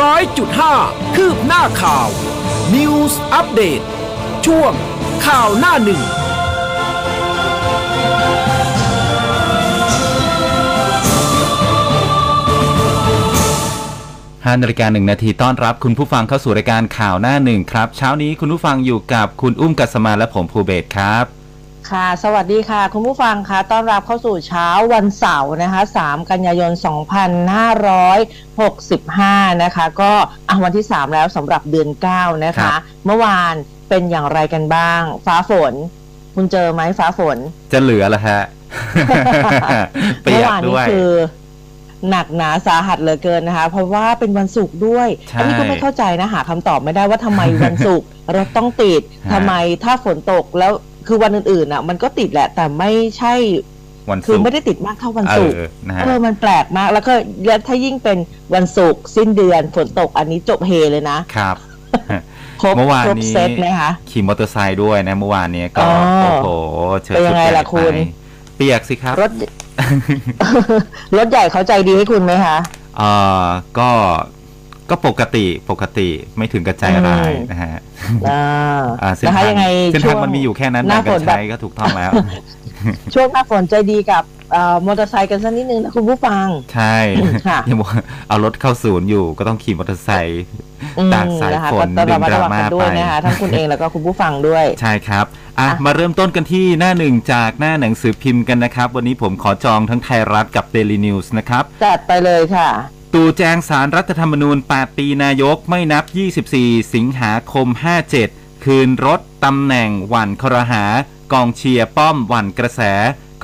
ร้อยจุดห้าคืบหน้าข่าว News Update ช่วงข่าวหน้าหนึ่งห้านาฬิกาหนึ่งนาทีต้อนรับคุณผู้ฟังเข้าสู่รายการข่าวหน้าหนึ่งครับ เช้านี้คุณผู้ฟังอยู่กับคุณอุ้มกัสมาและผมภูเบศครับ ค่ะ สวัสดีค่ะ คุณผู้ฟังค่ะต้อนรับเข้าสู่เช้าวันเสาร์นะคะ 3 กันยายน 2565 นะคะ ก็อะวันที่ 3 แล้วสำหรับเดือน 9 นะครัคะบเมื่อวานเป็นอย่างไรกันบ้าง ฟ้าฝน คุณเจอไหมฟ้าฝน จะเหลือละฮะเปีเมื่ยอกวานนี้ด้วยคือหนักหนาสาหัสเหลือเกินนะคะ เพราะว่าเป็นวันศุกร์ด้วยใช่อันี้ก็ไม่เข้าใจนะหาคำตอบไม่ได้ว่าทำไมวันศุกร์รถต้องติดฮะทำไมถ้าฝนตกแล้ว คือวันอื่นๆอะ มันก็ติดแหละ แต่ไม่ใช่วันคืศุอกร์ไม่ได้ติดมากเท่าวันเอศุกร์อนะฮะเออมันแปลกมาก แล้วก็แล้วถ้ายิ่งเป็นวันศุกร์สิ้นเดือนฝนตกอันนี้จบเฮเลยนะครับครบเมื่อวานครบนี้เซตไหมคะขี่มอเตอร์ไซค์ด้วยนะเมื่อวานนี้ก็อ๋อโอ้โหเชิญเป็นยังไงชุดใหญ่ล่ะคุณไปเปียกสิครับรถรถใหญ่เขาใจดีให้คุณไหมคะเอ่อก็ ก็ปกติปกติไม่ถึงกระจายรายอืมนะฮะอ่าอ่าเส้นนะคะทางยังไงเส้นช่ทาวงงมันมีอยู่แค่นั้นหน้าแบ่งกันฝนแบบใช้ก็ถูกต้องแล้ว ช่วงหน้าฝนใจดีกับเอ่อมอเตอร์ไซค์กันสักนิดนึงนะคุณผู้ฟัง ใช่ค่ะยังบอกว่าเอารถเข้าศูนย์อยู่ก็ต้องขี่มอเตอร์ไซค์อืมตากสายนะคะฝนก็ต้องระมัดดึงดราระวังม่ากันด้วยไปนะคะทั้งคุณเองแล้วก็คุณผู้ฟังด้วย ใช่ครับอะอะมาเริ่มต้นกันที่หน้าหนึ่งจากหน้าหนังสือพิมพ์กันนะครับ วันนี้ผมขอจองทั้งไทยรัฐกับ Daily News นะครับจัดไปเลยค่ะ ตู่แจงสารรัฐธรรมนูญ 8 ปีนายกไม่นับ 24 สิงหาคม 57 คืนรถตำแหน่งหวันครหา กองเชียร์ป้อมหวันกระแส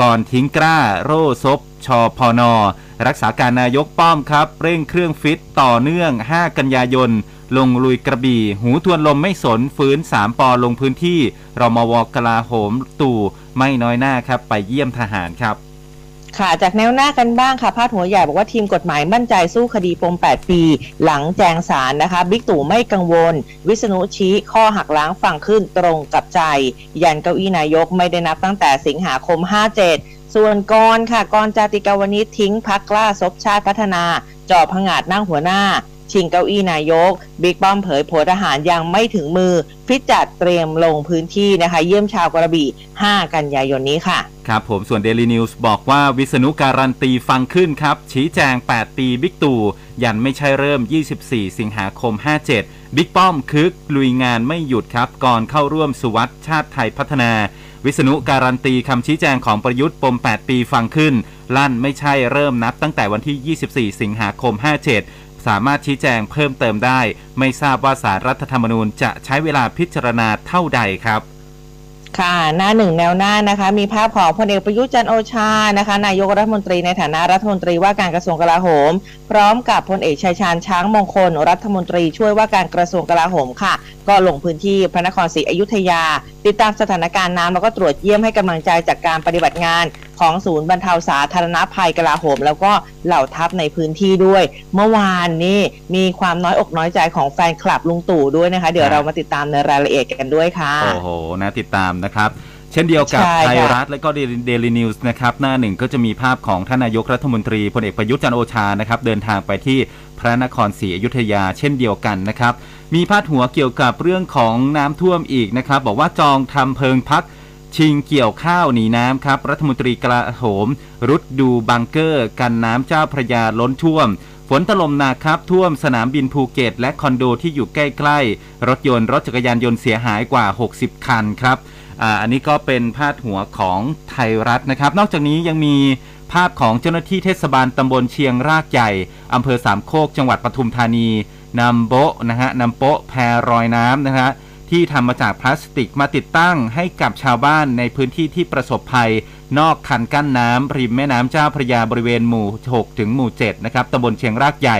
ก่อนทิ้งกล้า โร่ซบชอพอนอ รักษาการนายกป้อมครับ เร่งเครื่องฟิตต่อเนื่อง 5 กันยายน ลงลุยกระบี่ หูทวนลมไม่สนฟื้น 3 ปอลงพื้นที่รมวกลาโหมตู่ไม่น้อยหน้าครับ ไปเยี่ยมทหารครับ ค่ะจากแนวหน้ากันบ้างค่ะพาดหัวใหญ่บอกว่าทีมกฎหมายมั่นใจสู้คดีปม 8 ปี หลังแจงศาลนะคะบิ๊กตู่ไม่กังวล วิษณุชี้ข้อหักล้างฝั่งขึ้นตรงกับใจ ยันเก้าอี้นายกไม่ได้นับตั้งแต่สิงหาคม 57 ส่วนกรณ์ค่ะกรณ์ จาติกวณิชทิ้งพรรคกล้าซบชาติพัฒนา จ่อผงาดนั่งหัวหน้า ชิงเก้าอี้นายก บิ๊กป้อมเผยโผลทหารยังไม่ถึงมือฟิตจัดเตรียมลงพื้นที่นะคะ เยี่ยมชาวกระบี่ 5 กันยายนนี้ค่ะ ครับผมส่วน Daily News บอกว่าวิษณุการันตีฟังขึ้นครับ ชี้แจง 8 ปีบิ๊กตู่ยันไม่ใช่เริ่ม 24 สิงหาคม 57 บิ๊กป้อมคึกลุยงานไม่หยุดครับ ก่อนเข้าร่วมสุวัสด์ชาติไทยพัฒนา วิษณุการันตีคำชี้แจงของประยุทธ์ปม 8 ปีฟังขึ้นลั่นไม่ใช่เริ่มนับตั้งแต่วันที่ 24 สิงหาคม 57 สามารถชี้แจงเพิ่มเติมได้ ไม่ทราบว่าสารรัฐธรรมนูญจะใช้เวลาพิจารณาเท่าใดครับค่ะหน้าหนึ่งแนวหน้านะคะ มีภาพของพลเอกประยุทธ์จันโอชานะคะ นายกรัฐมนตรีในฐานะรัฐมนตรีว่าการกระทรวงกลาโหม พร้อมกับพลเอกชัยชาญช้างมงคล รัฐมนตรีช่วยว่าการกระทรวงกลาโหมค่ะ ก็ลงพื้นที่พระนครศรีอยุธยา ติดตามสถานการณ์น้ำแล้วก็ตรวจเยี่ยมให้กำลังใจจากการปฏิบัติงานของศูนย์บรรเทาสาธารณภัยกลาโหม แล้วก็เหล่าทัพในพื้นที่ด้วย เมื่อวานนี้มีความน้อยอกน้อยใจของแฟนคลับลุงตู่ด้วยนะคะ เดี๋ยวเรามาติดตามในรายละเอียดกันด้วยค่ะ โอ้โหนะติดตามนะครับ เช่นเดียวกับใช่ไทยค่ะรัฐและก็เดลินิวส์นะครับหน้าหนึ่งก็จะมีภาพของท่านนายกรัฐมนตรีพลเอกประยุทธ์จันทร์โอชานะครับเดินทางไปที่พระนครศรีอยุธยาเช่นเดียวกันนะครับ มีพาดหัวเกี่ยวกับเรื่องของน้ำท่วมอีกนะครับ บอกว่าจองทำเพิงพักชิงเกี่ยวข้าวหนีน้ำครับ รัฐมนตรีกลาโหม รุดดูบังเกอร์ กันน้ำเจ้าพระยาล้นท่วม ฝนถล่มหนักครับท่วมสนามบินภูเก็ต และคอนโดที่อยู่ใกล้ๆ รถยนต์รถจักรยานยนต์เสียหายกว่า 60 คันครับ อันนี้ก็เป็นพาดหัวของไทยรัฐนะครับ นอกจากนี้ยังมีภาพของเจ้าหน้าที่เทศบาลตำบลเชียงรากใหญ่อำเภอสามโคกจังหวัดปทุมธานีนำโบะนะฮะนำโปะแพรรอยน้ำนะฮะที่ทำมาจากพลาสติกมาติดตั้งให้กับชาวบ้านในพื้นที่ที่ประสบภัย นอกคันกั้นน้ำริมแม่น้ำเจ้าพระยาบริเวณหมู่ 6 ถึงหมู่ 7 นะครับตำบลเชียงรากใหญ่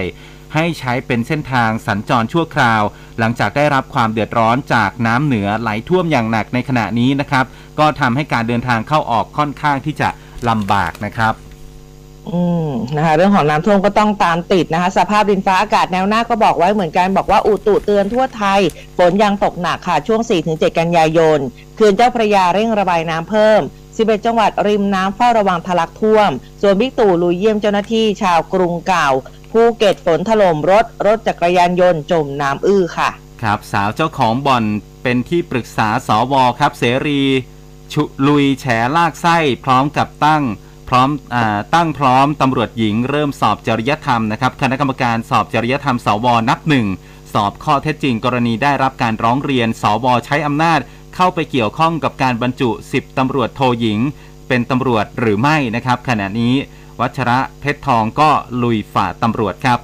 ให้ใช้เป็นเส้นทางสัญจรชั่วคราว หลังจากได้รับความเดือดร้อนจากน้ำเหนือไหลท่วมอย่างหนักในขณะนี้นะครับ ก็ทำให้การเดินทางเข้าออกค่อนข้างที่จะลำบากนะครับอืมนะคะเรื่องของน้ำท่วมก็ต้องตามติดนะคะ สภาพดินฟ้าอากาศแนวหน้าก็บอกไว้เหมือนกันบอกว่าอุตุเตือนทั่วไทย ฝนยังตกหนักค่ะ ช่วง 4-7 กันยายนเขื่อนเจ้าพระยาเร่งระบายน้ำเพิ่ม 11 จังหวัดริมน้ำเฝ้าระวังทะลักท่วม ส่วนบิ๊กตู่ลุยเยี่ยมเจ้าหน้าที่ชาวกรุงเก่า ภูเก็ตฝนถล่มรถรถจักรยานยนต์จมน้ำอื้อค่ะ ครับสาวเจ้าของบ่อนเป็นที่ปรึกษาสวครับเสรีชุลุยแฉลากไส้พร้อมกับตั้งพร้อมอตั้งพร้อมตำรวจหญิงเริ่มสอบจริยธรรมนะครับคณะกรรมการสอบจริยธรรมสวนับหนึ่งสอบข้อเท็จจริงกรณีได้รับการร้องเรียน สวใช้อำนาจ เข้าไปเกี่ยวข้องกับการบรรจุ 10ตำรวจโทหญิง เป็นตำรวจหรือไม่นะครับ ขณะนี้ วัชระเพชรทองก็ลุยฝ่าตำรวจครับ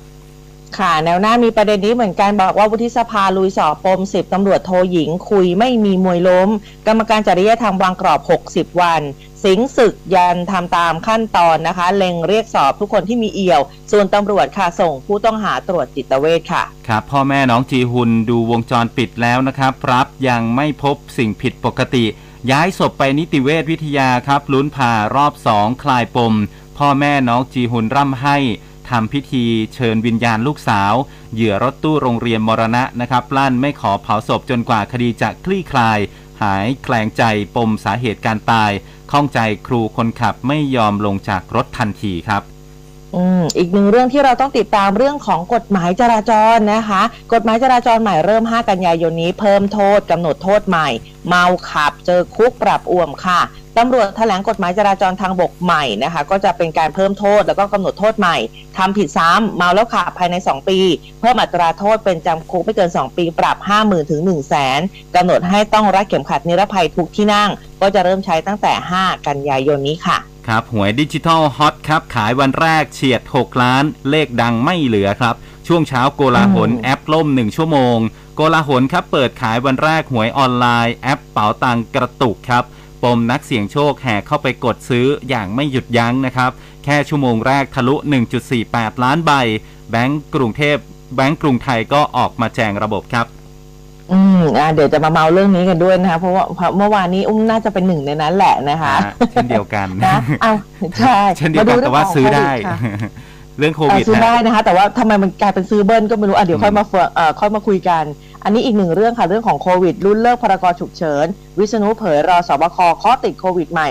ค่ะแนวหน้ามีประเด็นนี้เหมือนกันบอกว่าวุฒิสภาลุยสอบปม10ตำรวจโทหญิงคุยไม่มีมวยล้ม กรรมการจริยธรรมวางกรอบ 60 วัน สิงห์ศึกยันทำตามขั้นตอนนะคะ เล็งเรียกสอบทุกคนที่มีเอี่ยว ส่วนตำรวจค่ะส่งผู้ต้องหาตรวจจิตเวชค่ะ ครับ พ่อแม่น้องจีฮุนดูวงจรปิดแล้วนะครับรับยังไม่พบสิ่งผิดปกติ ย้ายศพไปนิติเวชวิทยาครับลุ้นผ่ารอบสองคลายปม พ่อแม่น้องจีฮุนร่ำให้ทำพิธีเชิญวิญญาณลูกสาว เหยื่อรถตู้โรงเรียนมรณะนะครับลั่นไม่ขอเผาศพจนกว่าคดีจะคลี่คลาย หายแคลงใจปมสาเหตุการตาย ข้องใจครูคนขับไม่ยอมลงจากรถทันทีครับอีกหนึ่งเรื่องที่เราต้องติดตามเรื่องของกฎหมายจราจรนะคะ กฎหมายจราจรใหม่เริ่ม 5 กันยายนนี้เพิ่มโทษกำหนดโทษใหม่ เมาขับเจอคุกปรับอ่วมค่ะ ตำรวจแถลงกฎหมายจราจรทางบกใหม่นะคะ ก็จะเป็นการเพิ่มโทษแล้วก็กำหนดโทษใหม่ทำผิดซ้ำเมาแล้วขับภายใน 2 ปี เพิ่มอัตราโทษเป็นจำคุกไม่เกิน 2 ปี ปรับ 5 0,000ถึง1 0 0 0 0แสนกำหนดให้ต้องรัดเข็มขัดนิรภัยทุกที่นั่ง ก็จะเริ่มใช้ตั้งแต่ 5 กันยายนนี้ค่ะ ครับหวยดิจิทัลฮอตครับ ขายวันแรกเฉียด 6 ล้าน เลขดังไม่เหลือครับ ช่วงเช้าโกลาหลอืมแอปล่ม 1 ชั่วโมง โกลาหลครับเปิดขายวันแรกหวยออนไลน์แอปเป๋าตังกระตุกครับ ปมนักเสี่ยงโชคแห่เข้าไปกดซื้ออย่างไม่หยุดยั้งนะครับ แค่ชั่วโมงแรกทะลุ 1.48 ล้านใบ แบงก์กรุงเทพแบงก์กรุงไทยก็ออกมาแจงระบบครับอืมอ่าเดี๋ยวจะมาเมาเรื่องนี้กันด้วยนะคะเพราะว่าเพราะเมื่อวานนี้อุ้มน่าจะเป็นหนึ่งในนั้นแหละนะคะอ่าเช่นเดียวกันนะเอาใช่เช่นเดียวกันแต่ว่าซื้อได้เรื่องโคเอ่อวิดซื้อนะได้นะคะ แต่ว่าทำไมมันกลายเป็นซื้อเบิ้ลก็ไม่รู้อะเดี๋ยวค่อยมาเฟื่องเอ่อค่อยมาคุยกัน อันนี้อีกหนึ่งเรื่องค่ะเรื่องของโควิดลุ้นเลิกพรกฉุกเฉิน วิษณุเผยรอสบคข้อติดโควิดใหม่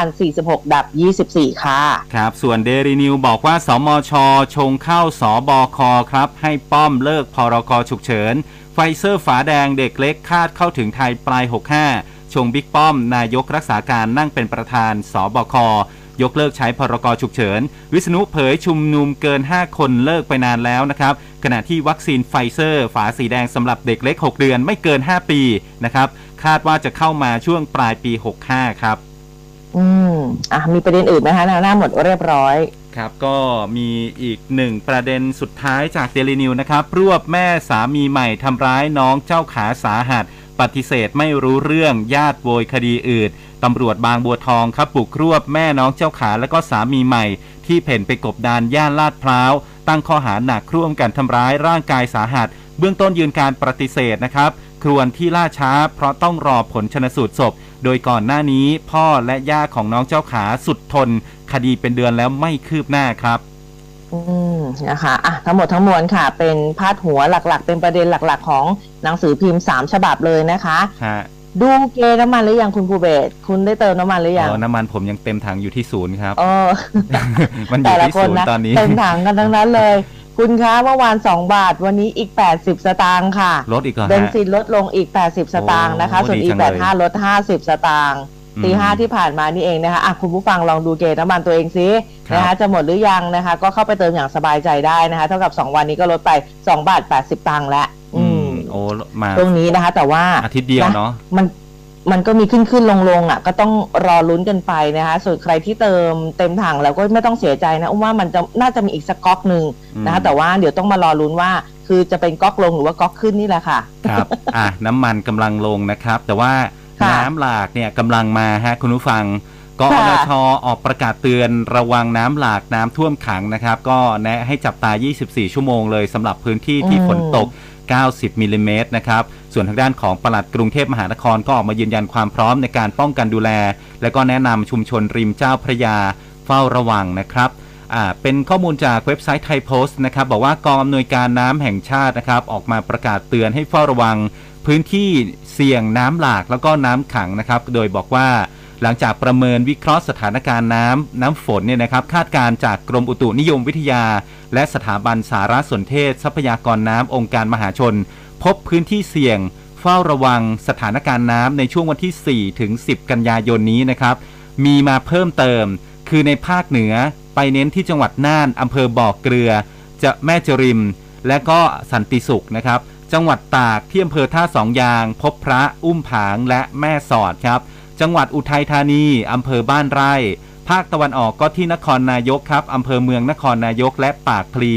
2,046 ดับ 24 ค่ะ ครับ ส่วนเดลินิวส์บอกว่า สมช ชงเข้าสบคครับ ให้ป้อมเลิกพรกฉุกเฉิน ไฟเซอร์ฝาแดงเด็กเล็กคาดเข้าถึงไทยปลาย 65 ชงบิ๊กป้อม นายกรักษาการนั่งเป็นประธานสบค ยกเลิกใช้พรกฉุกเฉิน วิษณุเผยชุมนุมเกิน 5 คนเลิกไปนานแล้วนะครับขณะที่วัคซีนไฟเซอร์ ฝาสีแดงสำหรับเด็กเล็ก 6 เดือนไม่เกิน 5 ปีนะครับ คาดว่าจะเข้ามาช่วงปลายปี 65 ครับ อืมอะมีประเด็นอื่นไหมคะหน้าหน้าหมดเรียบร้อยครับก็มีอีกหนึ่งประเด็นสุดท้ายจากเดลินิวส์นะครับ รวบแม่สามีใหม่ทำร้ายน้องเจ้าขาสาหัส ปฏิเสธไม่รู้เรื่องญาติโวยคดีอื่น ตำรวจบางบัวทองครับบุกรวบแม่น้องเจ้าขาและก็สามีใหม่ ที่เพ่นไปกบดานย่านลาดพร้าว ตั้งข้อหาหนักร่วมกันทำร้ายร่างกายสาหัส เบื้องต้นยืนการปฏิเสธนะครับครวนที่ล่าช้า เพราะต้องรอผลชนสูตรศพ โดยก่อนหน้านี้พ่อและย่าของน้องเจ้าขาสุดทน คดีเป็นเดือนแล้วไม่คืบหน้าครับอืมนะคะอะทั้งหมดทั้งมวลค่ะ เป็นพาดหัวหลักๆ เป็นประเด็นหลักๆ ของหนังสือพิมพ์3ฉบับเลยนะคะฮะ ดูเกน้ำมันหรือยังคุณภูเบศรคุณได้เติมน้ำมันหรือยังอ๋อน้ำมันผมยังเต็มถังอยู่ที่ศูนย์ครับเออมันอแต่ยู่ละที่คนศูนย์นะตอนนี้เต็มถังกันทั้งนั้นเลย คุณคะเมื่อวาน 2 บาทวันนี้อีก 80 สตางค์ค่ะลดอีกเหรอเบนฮะซินลดลงอีก 80 สตางค์นะคะโอ้ส่วนดีอีจักงเลย85ลด 50 สตางค์ตีอืมห้าที่ผ่านมานี่เองนะคะอะคุณผู้ฟังลองดูเกณฑ์น้ำมันตัวเองซิครับนะคะจะหมดหรือยังนะคะ ก็เข้าไปเติมอย่างสบายใจได้นะคะ เท่ากับ 2 วันนี้ก็ลดไป 2 บาท 80 ตังค์แล้วอือืมม โอ้มาตรงนี้นะคะ แต่ว่าอาทิตย์เดียวเนาะมันมันก็มีขึ้นขึ้นลงลงอะ ก็ต้องรอลุ้นกันไปนะคะ ส่วนใครที่เติมเต็มถังแล้วก็ไม่ต้องเสียใจนะอุ้มว่ามันจะน่าจะมีอีกสักก๊อกหนึ่งนะคะ แต่ว่าเดี๋ยวต้องมารอลุ้นว่า คือจะเป็นก๊อกลงหรือว่าก๊อกขึ้นนี่แหละค่ะ ครับ อะน้ำมันกำลังลงนะครับ แต่ว่าค่ะน้ำหลากเนี่ยกำลังมาฮะคุณผู้ฟังกอค่ะนชออกประกาศเตือนระวังน้ำหลากน้ำท่วมขังนะครับ ก็แนะให้จับตา 24 ชั่วโมงเลยสำหรับพื้นที่ที่ฝนตก 90มิลลิเมตรนะครับส่วนทางด้านของปลัดกรุงเทพมหานครก็ออกมายืนยันความพร้อมในการป้องกันดูแล และก็แนะนำชุมชนริมเจ้าพระยาเฝ้าระวังนะครับเป็นข้อมูลจากเว็บไซต์ไทยโพสต์นะครับบอกว่ากองอำนวยการน้ำแห่งชาตินะครับออกมาประกาศเตือนให้เฝ้าระวัง พื้นที่เสี่ยงน้ำหลากแล้วก็น้ำขังนะครับ โดยบอกว่า หลังจากประเมินวิเคราะห์สถานการณ์น้ำน้ำฝนเนี่ยนะครับคาดการณ์จากกรมอุตุนิยมวิทยา และสถาบันสารสนเทศ ทรัพยากรน้ำองค์การมหาชน พบพื้นที่เสี่ยง เฝ้าระวังสถานการณ์น้ำในช่วงวันที่ 4 ถึง 10 กันยายนนี้นะครับ มีมาเพิ่มเติม คือในภาคเหนือไปเน้นที่จังหวัดน่านอำเภอบ่อเกลือ จะแม่จริม และก็สันติสุขนะครับ จังหวัดตากที่อำเภอท่าสองยาง พบพระอุ้มผางและแม่สอดครับ จังหวัดอุทัยธานีอำเภอบ้านไร่ ภาคตะวันออกก็ที่นครนายกครับอำเภอเมืองนครนายกและปากพลี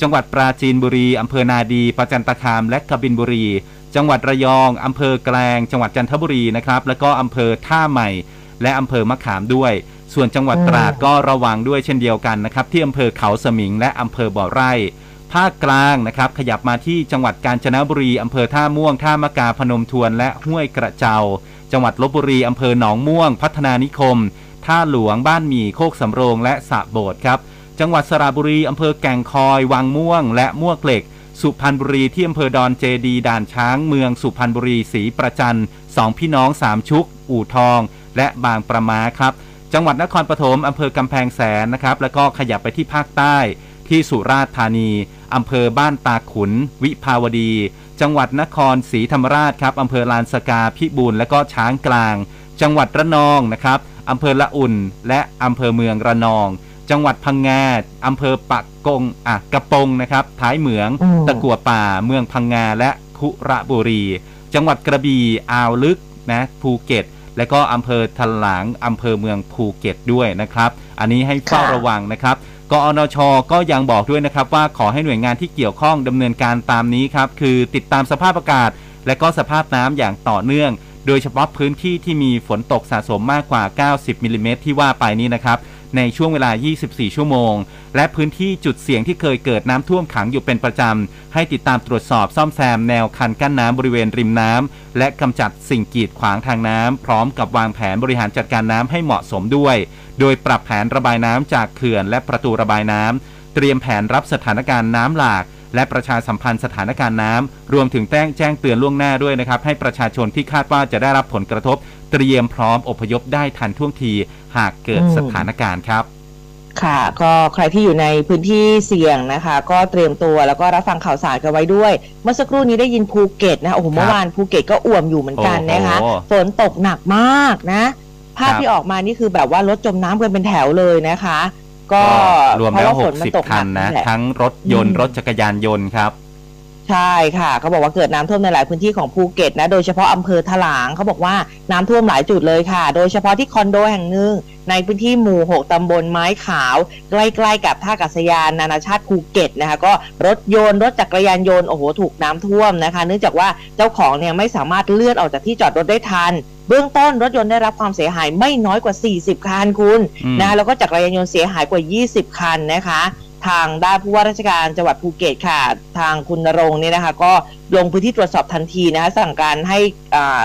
จังหวัดปราจีนบุรีอำเภอนาดีประจันตคามและกบินบุรี จังหวัดระยองอำเภอแกลง จังหวัดจันทบุรีนะครับแล้วก็อำเภอท่าใหม่ และอำเภอมะขามด้วย ส่วนจังหวัดตราดก็ระวังด้วยเช่นเดียวกันนะครับที่อำเภอเขาสมิงและอำเภอบ่อไร่ภาคกลางนะครับขยับมาที่จังหวัดกาญจนบุรีอำเภอท่าม่วงท่ามะกาพนมทวนและห้วยกระเจา จังหวัดลบบุรีอำเภอหนองม่วง พัฒนานิคม ท่าหลวงบ้านหมี่โคกสำโรงและสะโบดครับ จังหวัดสระบุรีอำเภอแก่งคอยวังม่วง และม่วกเหล็ก สุพรรณบุรีที่อำเภอดอนเจดี ด่านช้างเมืองสุพรรณบุรีศรีประจันสองพี่น้องสามชุก อู่ทอง และบางประมาครับ จังหวัดนครปฐมอำเภอกำแพงแสนนะครับแล้วก็ขยับไปที่ภาคใต้ ที่สุราษฎร์ธานีอำเภอบ้านตาขุน วิภาวดี จังหวัดนครศรีธรรมราชครับอำเภอลานสกาพิบูลและก็ช้างกลาง จังหวัดระนองนะครับอำเภอละอุ่น และอำเภอเมืองระนอง จังหวัดพังงาอำเภอปะกงอะกระปงนะครับท้ายเหมืองอืมตะกัวป่า เมืองพังงาและคุระบุรี จังหวัดกระบี่อ่าวลึกนะภูเก็ต และก็อำเภอทะหลางอำเภอเมืองภูเก็ตด้วยนะครับ อันนี้ให้เฝ้าค่ะระวังนะครับ กอนชก็ยังบอกด้วยนะครับว่าขอให้หน่วยงานที่เกี่ยวข้องดำเนินการตามนี้ครับคือติดตามสภาพอากาศ และก็สภาพน้ำอย่างต่อเนื่อง โดยเฉพาะพื้นที่ที่มีฝนตกสะสมมากกว่า 90มิลลิเมตรที่ว่าไปนี้นะครับ ในช่วงเวลา 24 ชั่วโมง และพื้นที่จุดเสี่ยงที่เคยเกิดน้ำท่วมขังอยู่เป็นประจำ ให้ติดตามตรวจสอบซ่อมแซมแนวคันกั้นน้ำบริเวณริมน้ำและกำจัดสิ่งกีดขวางทางน้ำพร้อมกับวางแผนบริหารจัดการน้ำให้เหมาะสมด้วย โดยปรับแผนระบายน้ำจากเขื่อนและประตูระบายน้ำเตรียมแผนรับสถานการณ์น้ำหลากและประชาสัมพันธ์สถานการณ์น้ำรวมถึงแจ้งแจ้งเตือนล่วงหน้าด้วยนะครับ ให้ประชาชนที่คาดว่าจะได้รับผลกระทบ เตรียมพร้อมอพยพได้ทันท่วงที หากเกิดอืมสถานการณ์ครับค่ะก็ใครที่อยู่ในพื้นที่เสี่ยงนะคะ ก็เตรียมตัวแล้วก็รับฟังข่าวสารกันไว้ด้วย เมื่อสักครู่นี้ได้ยินภูเก็ตนะโอ้โหเมื่อวานภูเก็ตก็อ่วมอยู่เหมือนกันนะคะโอ้โหฝนตกหนักมากนะ ภาพครับที่ออกมานี่คือแบบว่ารถจมน้ำกันเป็นแถวเลยนะคะ ก็รวมเพราะแล้วว่าฝนมันตก60หคันันกนะแหละทั้งรถยนต์อืมรถจักรยานยนต์ครับ ใช่ค่ะเขาบอกว่าเกิดน้ำท่วมในหลายพื้นที่ของภูเก็ตนะ โดยเฉพาะอำเภอถลางเขาบอกว่าน้ำท่วมหลายจุดเลยค่ะ โดยเฉพาะที่คอนโดแห่งหนึ่งในพื้นที่หมู่ 6 ตำบลไม้ขาว ใกล้ๆกับท่าอากาศยานนานาชาติภูเก็ตนะคะ ก็รถยนต์รถจักรยานยนต์โอ้โหถูกน้ำท่วมนะคะ เนื่องจากว่าเจ้าของเนี่ยไม่สามารถเลื่อนออกจากที่จอดรถได้ทัน เบื้องต้นรถยนต์ได้รับความเสียหายไม่น้อยกว่า 40 คันคุณอืม นะคะแล้วก็จักรยานยนต์เสียหายกว่า 20 คันนะคะ ทางด้านผู้ว่าราชการจังหวัดภูเก็ตค่ะ ทางคุณนรงค์เนี่ยนะคะ ก็ลงพื้นที่ตรวจสอบทันทีนะคะสั่งการให้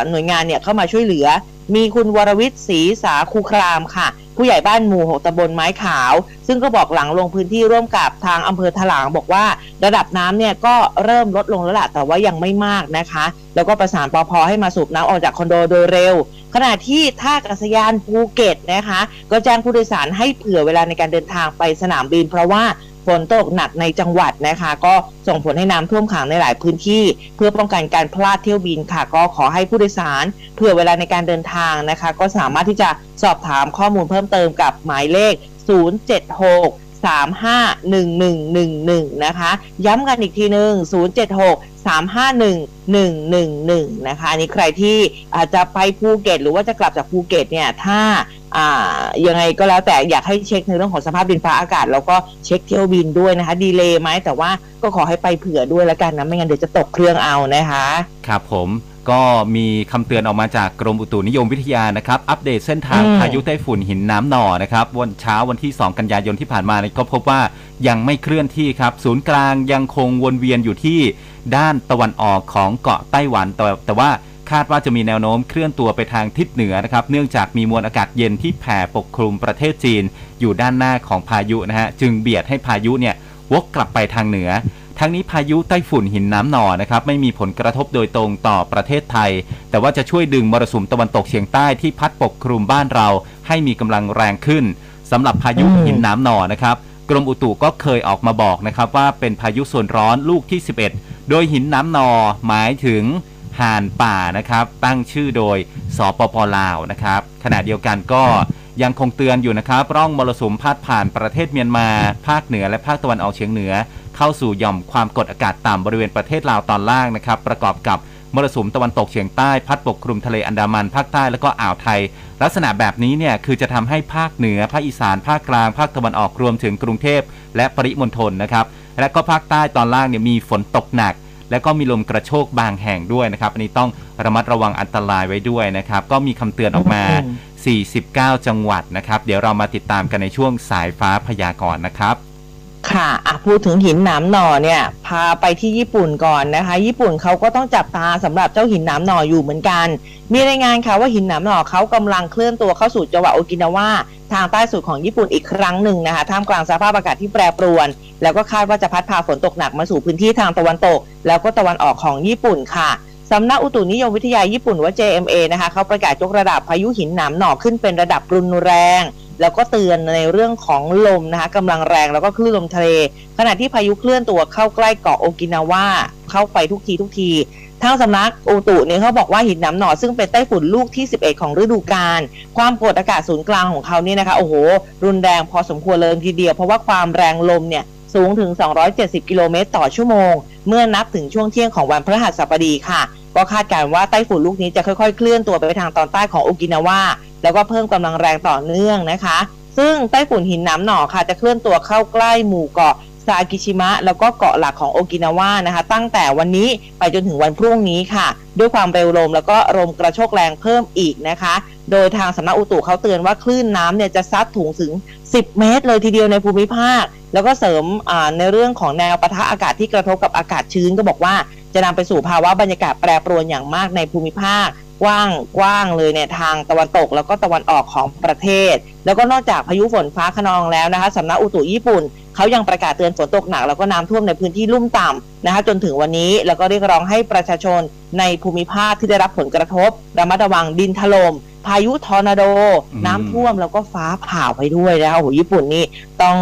หน่วยงานเนี่ยเข้ามาช่วยเหลือ มีคุณวรวิทย์ศรีสาคูครามค่ะ ผู้ใหญ่บ้านหมู่หกตำบลไม้ขาว ซึ่งก็บอกหลังลงพื้นที่ร่วมกับทางอำเภอถลางบอกว่า ระดับน้ำเนี่ยก็เริ่มลดลงแล้วล่ะแต่ว่ายังไม่มากนะคะ แล้วก็ประสานปพให้มาสูบน้ำออกจากคอนโดโดยเร็วขณะที่ท่าอากาศยานภูเก็ตนะคะ ก็แจ้งผู้โดยสารให้เผื่อเวลาในการเดินทางไปสนามบิน เพราะว่า ฝนตกหนักในจังหวัดนะคะ ก็ส่งผลให้น้ำท่วมขังในหลายพื้นที่ เพื่อป้องกันการพลาดเที่ยวบินค่ะ ก็ขอให้ผู้โดยสารเผื่อเวลาในการเดินทางนะคะ ก็สามารถที่จะสอบถามข้อมูลเพิ่มเติมกับหมายเลข 076 351111 นะคะ ย้ำกันอีกทีหนึ่ง076 351111 นะคะอันนี้ใครที่อาจจะไปภูเก็ตหรือว่าจะกลับจากภูเก็ตเนี่ยถ้าอ่ายังไงก็แล้วแต่อยากให้เช็คในเรื่องของสภาพดินฟ้าอากาศ แล้วก็เช็คเที่ยวบินด้วยนะคะ delay ไหมแต่ว่าก็ขอให้ไปเผื่อด้วยแล้วกันนะ ไม่งั้นเดี๋ยวจะตกเครื่องเอานะคะ ครับผม ก็มีคำเตือนออกมาจากกรมอุตุนิยมวิทยานะครับ อัปเดตเส้นทางอืมพายุไต้ฝุ่นหินหนามหน่อนะครับ วันเช้าวันที่ 2 กันยายนที่ผ่านมาเนี่ยก็พบว่ายังไม่เคลื่อนที่ครับ ศูนย์กลางยังคงวนเวียนอยู่ที่ด้านตะวันออกของเกาะไต้หวันแต่แต่ว่าคาดว่าจะมีแนวโน้มเคลื่อนตัวไปทางทิศเหนือนะครับ เนื่องจากมีมวลอากาศเย็นที่แผ่ปกคลุมประเทศจีน อยู่ด้านหน้าของพายุนะฮะจึงเบียดให้พายุเนี่ยวกกลับไปทางเหนือ ทั้งนี้พายุไต้ฝุ่นหินน้ำหนอนะครับไม่มีผลกระทบโดยตรงต่อประเทศไทย แต่ว่าจะช่วยดึงมรสุมตะวันตกเฉียงใต้ที่พัดปกคลุมบ้านเรา ให้มีกำลังแรงขึ้นสำหรับพายุหินน้ำหนอนะครับกรมอุตุก็เคยออกมาบอกนะครับว่าเป็นพายุโซนร้อนลูกที่ 11 โดยหินน้ำหนอหมายถึงห่านป่านะครับ ตั้งชื่อโดยสปปลาวนะครับ ขณะเดียวกันก็ยังคงเตือนอยู่นะครับ ร่องมรสุมพาดผ่านประเทศเมียนมา ภาคเหนือและภาคตะวันออกเฉียงเหนือ เข้าสู่หย่อมความกดอากาศต่ำบริเวณประเทศลาวตอนล่างนะครับ ประกอบกับมรสุมตะวันตกเฉียงใต้พัดปกคลุมทะเลอันดามันภาคใต้แล้วก็อ่าวไทย ลักษณะแบบนี้เนี่ยคือจะทำให้ภาคเหนือ ภาคอีสาน ภาคกลาง ภาคตะวันออกรวมถึงกรุงเทพและปริมณฑลนะครับ และก็ภาคใต้ตอนล่างเนี่ยมีฝนตกหนัก และก็มีลมกระโชกบางแห่งด้วยนะครับอันนี้ต้องระมัดระวังอันตรายไว้ด้วยนะครับ ก็มีคำเตือนออกมา 49 จังหวัดนะครับ เดี๋ยวเรามาติดตามกันในช่วงสายฟ้าพยากรณ์นะครับ ค่ะอะพูดถึงหินหนามหน่อเนี่ยพาไปที่ญี่ปุ่นก่อนนะคะ ญี่ปุ่นเขาก็ต้องจับตาสำหรับเจ้าหินหนามหน่ออยู่เหมือนกัน มีรายงานค่ะว่าหินหนามหน่อเขากำลังเคลื่อนตัวเข้าสู่จังหวัดโอกินาวาทางใต้สุดของญี่ปุ่นอีกครั้งหนึ่งนะคะท่ามกลางสภาพอากาศที่แปรปรวน แล้วก็คาดว่าจะพัดพาฝนตกหนักมาสู่พื้นที่ทางตะวันตก แล้วก็ตะวันออกของญี่ปุ่นค่ะ สำนักอุตุนิยมวิทยาญี่ปุ่นว่า JMA นะคะเขาประกาศยกระดับพายุหินหนามหน่อขึ้นเป็นระดับรุนแรง แล้วก็เตือนในเรื่องของลมนะคะกำลังแรงแล้วก็คลื่นลมทะเล ขณะที่พายุเคลื่อนตัวเข้าใกล้เกาะโอกินาวาเข้าไปทุกทีทุกทีทางสำนักอุตุเนี่ยเขาบอกว่าหินน้ำหนอซึ่งเป็นไต้ฝุ่นลูกที่ 11 ของฤดูกาลความกดอากาศศูนย์กลางของเขาเนี่ยนะคะโอ้โห รุนแรงพอสมควรเลยทีเดียว เพราะว่าความแรงลมเนี่ยสูงถึง 270 กิโลเมตรต่อชั่วโมง เมื่อนับถึงช่วงเที่ยงของวันพฤหัสบดีค่ะ ก็คาดการณ์ว่าไต้ฝุ่นลูกนี้จะค่อยๆ เคลื่อนตัวไปทางตอนใต้ของโอกินาวาแล้วก็เพิ่มกำลังแรงต่อเนื่องนะคะ ซึ่งไต้ฝุ่นหินน้ำหนอค่ะจะเคลื่อนตัวเข้าใกล้หมู่เกาะซากิชิมะแล้วก็เกาะหลักของโอกินาวานะคะ ตั้งแต่วันนี้ไปจนถึงวันพรุ่งนี้ค่ะ ด้วยความเร็วลมแล้วก็ลมกระโชกแรงเพิ่มอีกนะคะ โดยทางสำนักอุตุเขาเตือนว่าคลื่นน้ำเนี่ยจะซัดถุงถึง 10 เมตร เลยทีเดียวในภูมิภาค แล้วก็เสริมในเรื่องของแนวปะทะอากาศที่กระทบกับอากาศชื้นก็บอกว่า จะนำไปสู่ภาวะบรรยากาศแปรปรวนอย่างมากในภูมิภาค กว้างกว้างเลยเนี่ยทางตะวันตกแล้วก็ตะวันออกของประเทศ แล้วก็นอกจากพายุฝนฟ้าขนองแล้วนะคะสำนักอุตุญี่ปุ่นเขายังประกาศเตือนฝนตกหนักแล้วก็น้ำท่วมในพื้นที่ลุ่มต่ำนะคะจนถึงวันนี้แล้วก็เรียกร้องให้ประชาชนในภูมิภาคที่ได้รับผลกระทบระมัดระวังดินถล่มพายุทอร์นาโดอืมน้ำท่วมแล้วก็ฟ้าผ่าไปด้วยนะคะโอ้โหญี่ปุ่นนี่ต้อง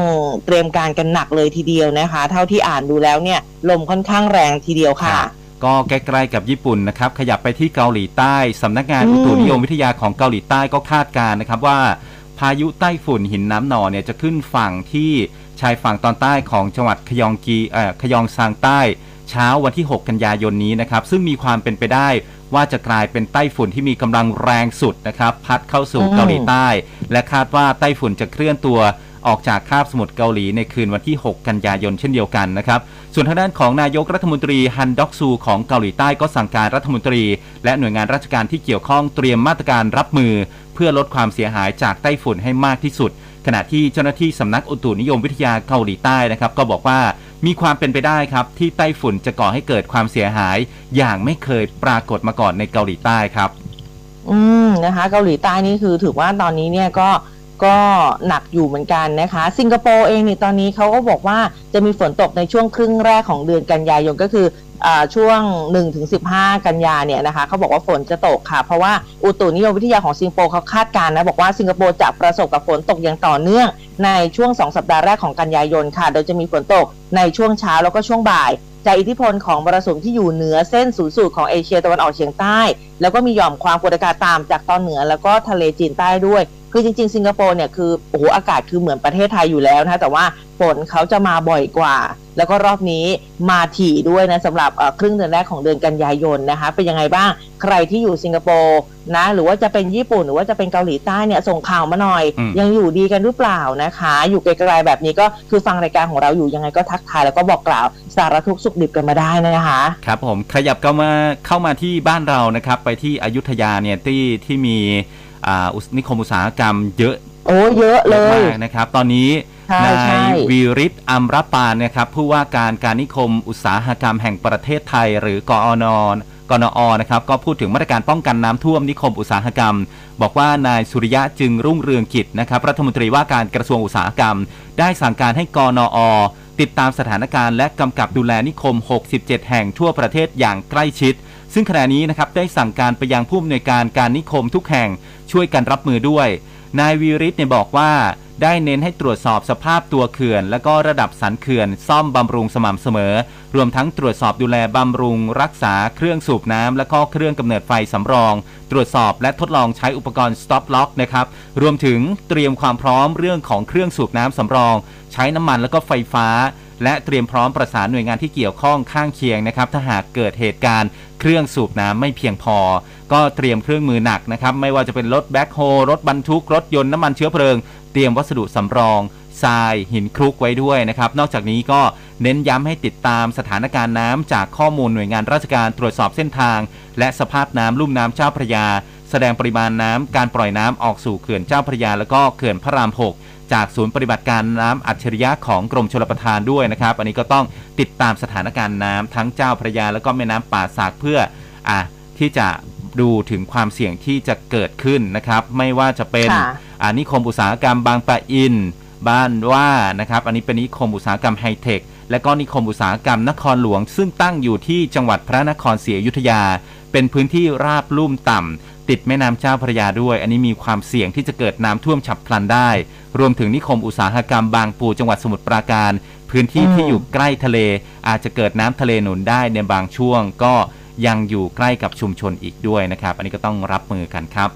เตรียมการกันหนักเลยทีเดียวนะคะ เท่าที่อ่านดูแล้วเนี่ยลมค่อนข้างแรงทีเดียวค่ะ ก็ใกล้ๆกับญี่ปุ่นนะครับขยับไปที่เกาหลีใต้สำนักงานอืมอุตุนิยมวิทยาของเกาหลีใต้ก็คาดการณ์นะครับว่า พายุไต้ฝุ่นหินน้ำหนอเนี่ยจะขึ้นฝั่งที่ชายฝั่งตอนใต้ของจังหวัดขยองกีเอ่อขยองซางใต้เช้าวันที่ 6 กันยายนนี้นะครับ ซึ่งมีความเป็นไปได้ว่าจะกลายเป็นไต้ฝุ่นที่มีกำลังแรงสุดนะครับ พัดเข้าสู่อืมเกาหลีใต้ และคาดว่าไต้ฝุ่นจะเคลื่อนตัว ออกจากคาบสมุทรเกาหลีในคืนวันที่ 6 กันยายนเช่นเดียวกันนะครับ ส่วนทางด้านของนายกรัฐมนตรีฮันด็อกซูของเกาหลีใต้ก็สั่งการรัฐมนตรี และหน่วยงานราชการที่เกี่ยวข้องเตรียมมาตรการรับมือ เพื่อลดความเสียหายจากไต้ฝุ่นให้มากที่สุด ขณะที่เจ้าหน้าที่สำนักอุตุนิยมวิทยาเกาหลีใต้นะครับก็บอกว่ามีความเป็นไปได้ครับที่ไต้ฝุ่นจะก่อให้เกิดความเสียหาย อย่างไม่เคยปรากฏมาก่อนในเกาหลีใต้ครับ อืมนะคะ เกาหลีใต้นี่คือถือว่าตอนนี้เนี่ยก็ ก็หนักอยู่เหมือนกันนะคะ สิงคโปร์เองเนี่ตอนนี้เขาก็บอกว่าจะมีฝนตกในช่วงครึ่งแรกของเดือนกันยายนก็คือช่วง 1-15 กันยาเนี่ยนะคะเขาบอกว่าฝนจะตกค่ะ เพราะว่าอุตุนิยมวิทยาของสิงคโปร์เขาคาดการณ์นะ บอกว่าสิงคโปร์จะประสบกับฝนตกอย่างต่อเนื่อง ในช่วง 2 สัปดาห์แรกของกันยายนค่ะ โดยจะมีฝนตกในช่วงเช้าแล้วก็ช่วงบ่ายจากอิทธิพลของมรสุมที่อยู่เหนือเส้นศูนย์สูตรของเอเชียตะวันออกเฉียงใต้ แล้วก็มีหย่อมความกดอากาศต่ำจากตอนเหนือแล้วก็ทะเลจีนใต้ด้วย คือจริงๆ สิงคโปร์เนี่ยคือโอ้โหอากาศคือเหมือนประเทศไทยอยู่แล้วนะคะแต่ว่าฝนเขาจะมาบ่อยกว่า แล้วก็รอบนี้มาถี่ด้วยนะสำหรับเอ่อครึ่งเดือนแรกของเดือนกันยายนนะคะเป็นยังไงบ้างใครที่อยู่สิงคโปร์นะหรือว่าจะเป็นญี่ปุ่นหรือว่าจะเป็นเกาหลีใต้เนี่ยส่งข่าวมาหน่อยอืมยังอยู่ดีกันหรือเปล่านะคะ อยู่ไกลๆแบบนี้ก็คือฟังรายการของเราอยู่ยังไงก็ทักทายแล้วก็บอกกล่าวสารทุกข์สุขดิบกันมาได้นะคะครับผมขยับเข้ามาเข้ามาที่บ้านเรานะครับไปที่อยุธยาเนี่ยที่ที่มีอ่าอุต นิคมอุตสาหกรรมเยอะโอ้เยอะเลเยอะยมากนะครับ ตอนนี้ใช่นาใช่ยวีริศอัมรปานนะครับผู้ว่าการการนิคมอุตสาหกรรมแห่งประเทศไทย หรือกอนกนอนะครับก็พูดถึงมาตรการป้องกันน้ำท่วมนิคมอุตสาหกรรม บอกว่านายสุริยะจึงรุ่งเรืองกิจนะครับรัฐมนตรีว่าการกระทรวงอุตสาหกรรม ได้สั่งการให้กนอติดตามสถานการณ์และกำกับดูแลนิคม 67 แห่งทั่วประเทศอย่างใกล้ชิด ซึ่งขณะนี้นะครับได้สั่งการไปยังผู้อำนวยการการนิคมทุกแห่งช่วยกันรับมือด้วย นายวีริศเนี่ยบอกว่าได้เน้นให้ตรวจสอบสภาพตัวเขื่อน และก็ระดับสันเขื่อน ซ่อมบำรุงสม่ำเสมอ รวมทั้งตรวจสอบดูแลบำรุง รักษาเครื่องสูบน้ำและก็เครื่องกำเนิดไฟสำรอง ตรวจสอบและทดลองใช้อุปกรณ์ stop lock นะครับรวมถึงเตรียมความพร้อมเรื่องของเครื่องสูบน้ำสำรอง ใช้น้ำมันแล้วก็ไฟฟ้า และเตรียมพร้อมประสานหน่วยงานที่เกี่ยวข้องข้างเคียงนะครับ ถ้าหากเกิดเหตุการณ์เครื่องสูบน้ำไม่เพียงพอ ก็เตรียมเครื่องมือหนักนะครับ ไม่ว่าจะเป็นรถแบ็คโฮรถบรรทุก รถยนต์น้ำมันเชื้อเพลิง เตรียมวัสดุสำรองทรายหินคลุกไว้ด้วยนะครับ นอกจากนี้ก็เน้นย้ำให้ติดตามสถานการณ์น้ำจากข้อมูลหน่วยงานราชการตรวจสอบเส้นทาง และสภาพน้ำลุ่มน้ำเจ้าพระยา แสดงปริมาณน้ำการปล่อยน้ำออกสู่เขื่อนเจ้าพระยา แล้วก็เขื่อนพระราม 6 จากศูนย์ปฏิบัติการน้ำอัจฉริยะของกรมชลประทานด้วยนะครับ อันนี้ก็ต้องติดตามสถานการณ์น้ำทั้งเจ้าพระยา แล้วก็แม่น้ำป่าสากเพื่ออะที่จะดูถึงความเสี่ยงที่จะเกิดขึ้นนะครับ ไม่ว่าจะเป็นค่ะอ่านิคมอุตสาหกรรมบางปะอิน บ้านว่านะครับ อันนี้เป็นนิคมอุตสาหกรรมไฮเทค และก็นิคมอุตสาหกรรมนครหลวง ซึ่งตั้งอยู่ที่จังหวัดพระนครศรีอยุธยา เป็นพื้นที่ราบลุ่มต่ำติดแม่น้ำเจ้าพระยาด้วย อันนี้มีความเสี่ยงที่จะเกิดน้ำท่วมฉับพลันได้ รวมถึงนิคมอุตสาหกรรมบางปูจังหวัดสมุทรปราการ พื้นที่ที่อยู่ใกล้ทะเล อาจจะเกิดน้ำทะเลหนุนได้ในบางช่วง ก็ยังอยู่ใกล้กับชุมชนอีกด้วยนะครับ อันนี้ก็ต้องรับมือกันครับ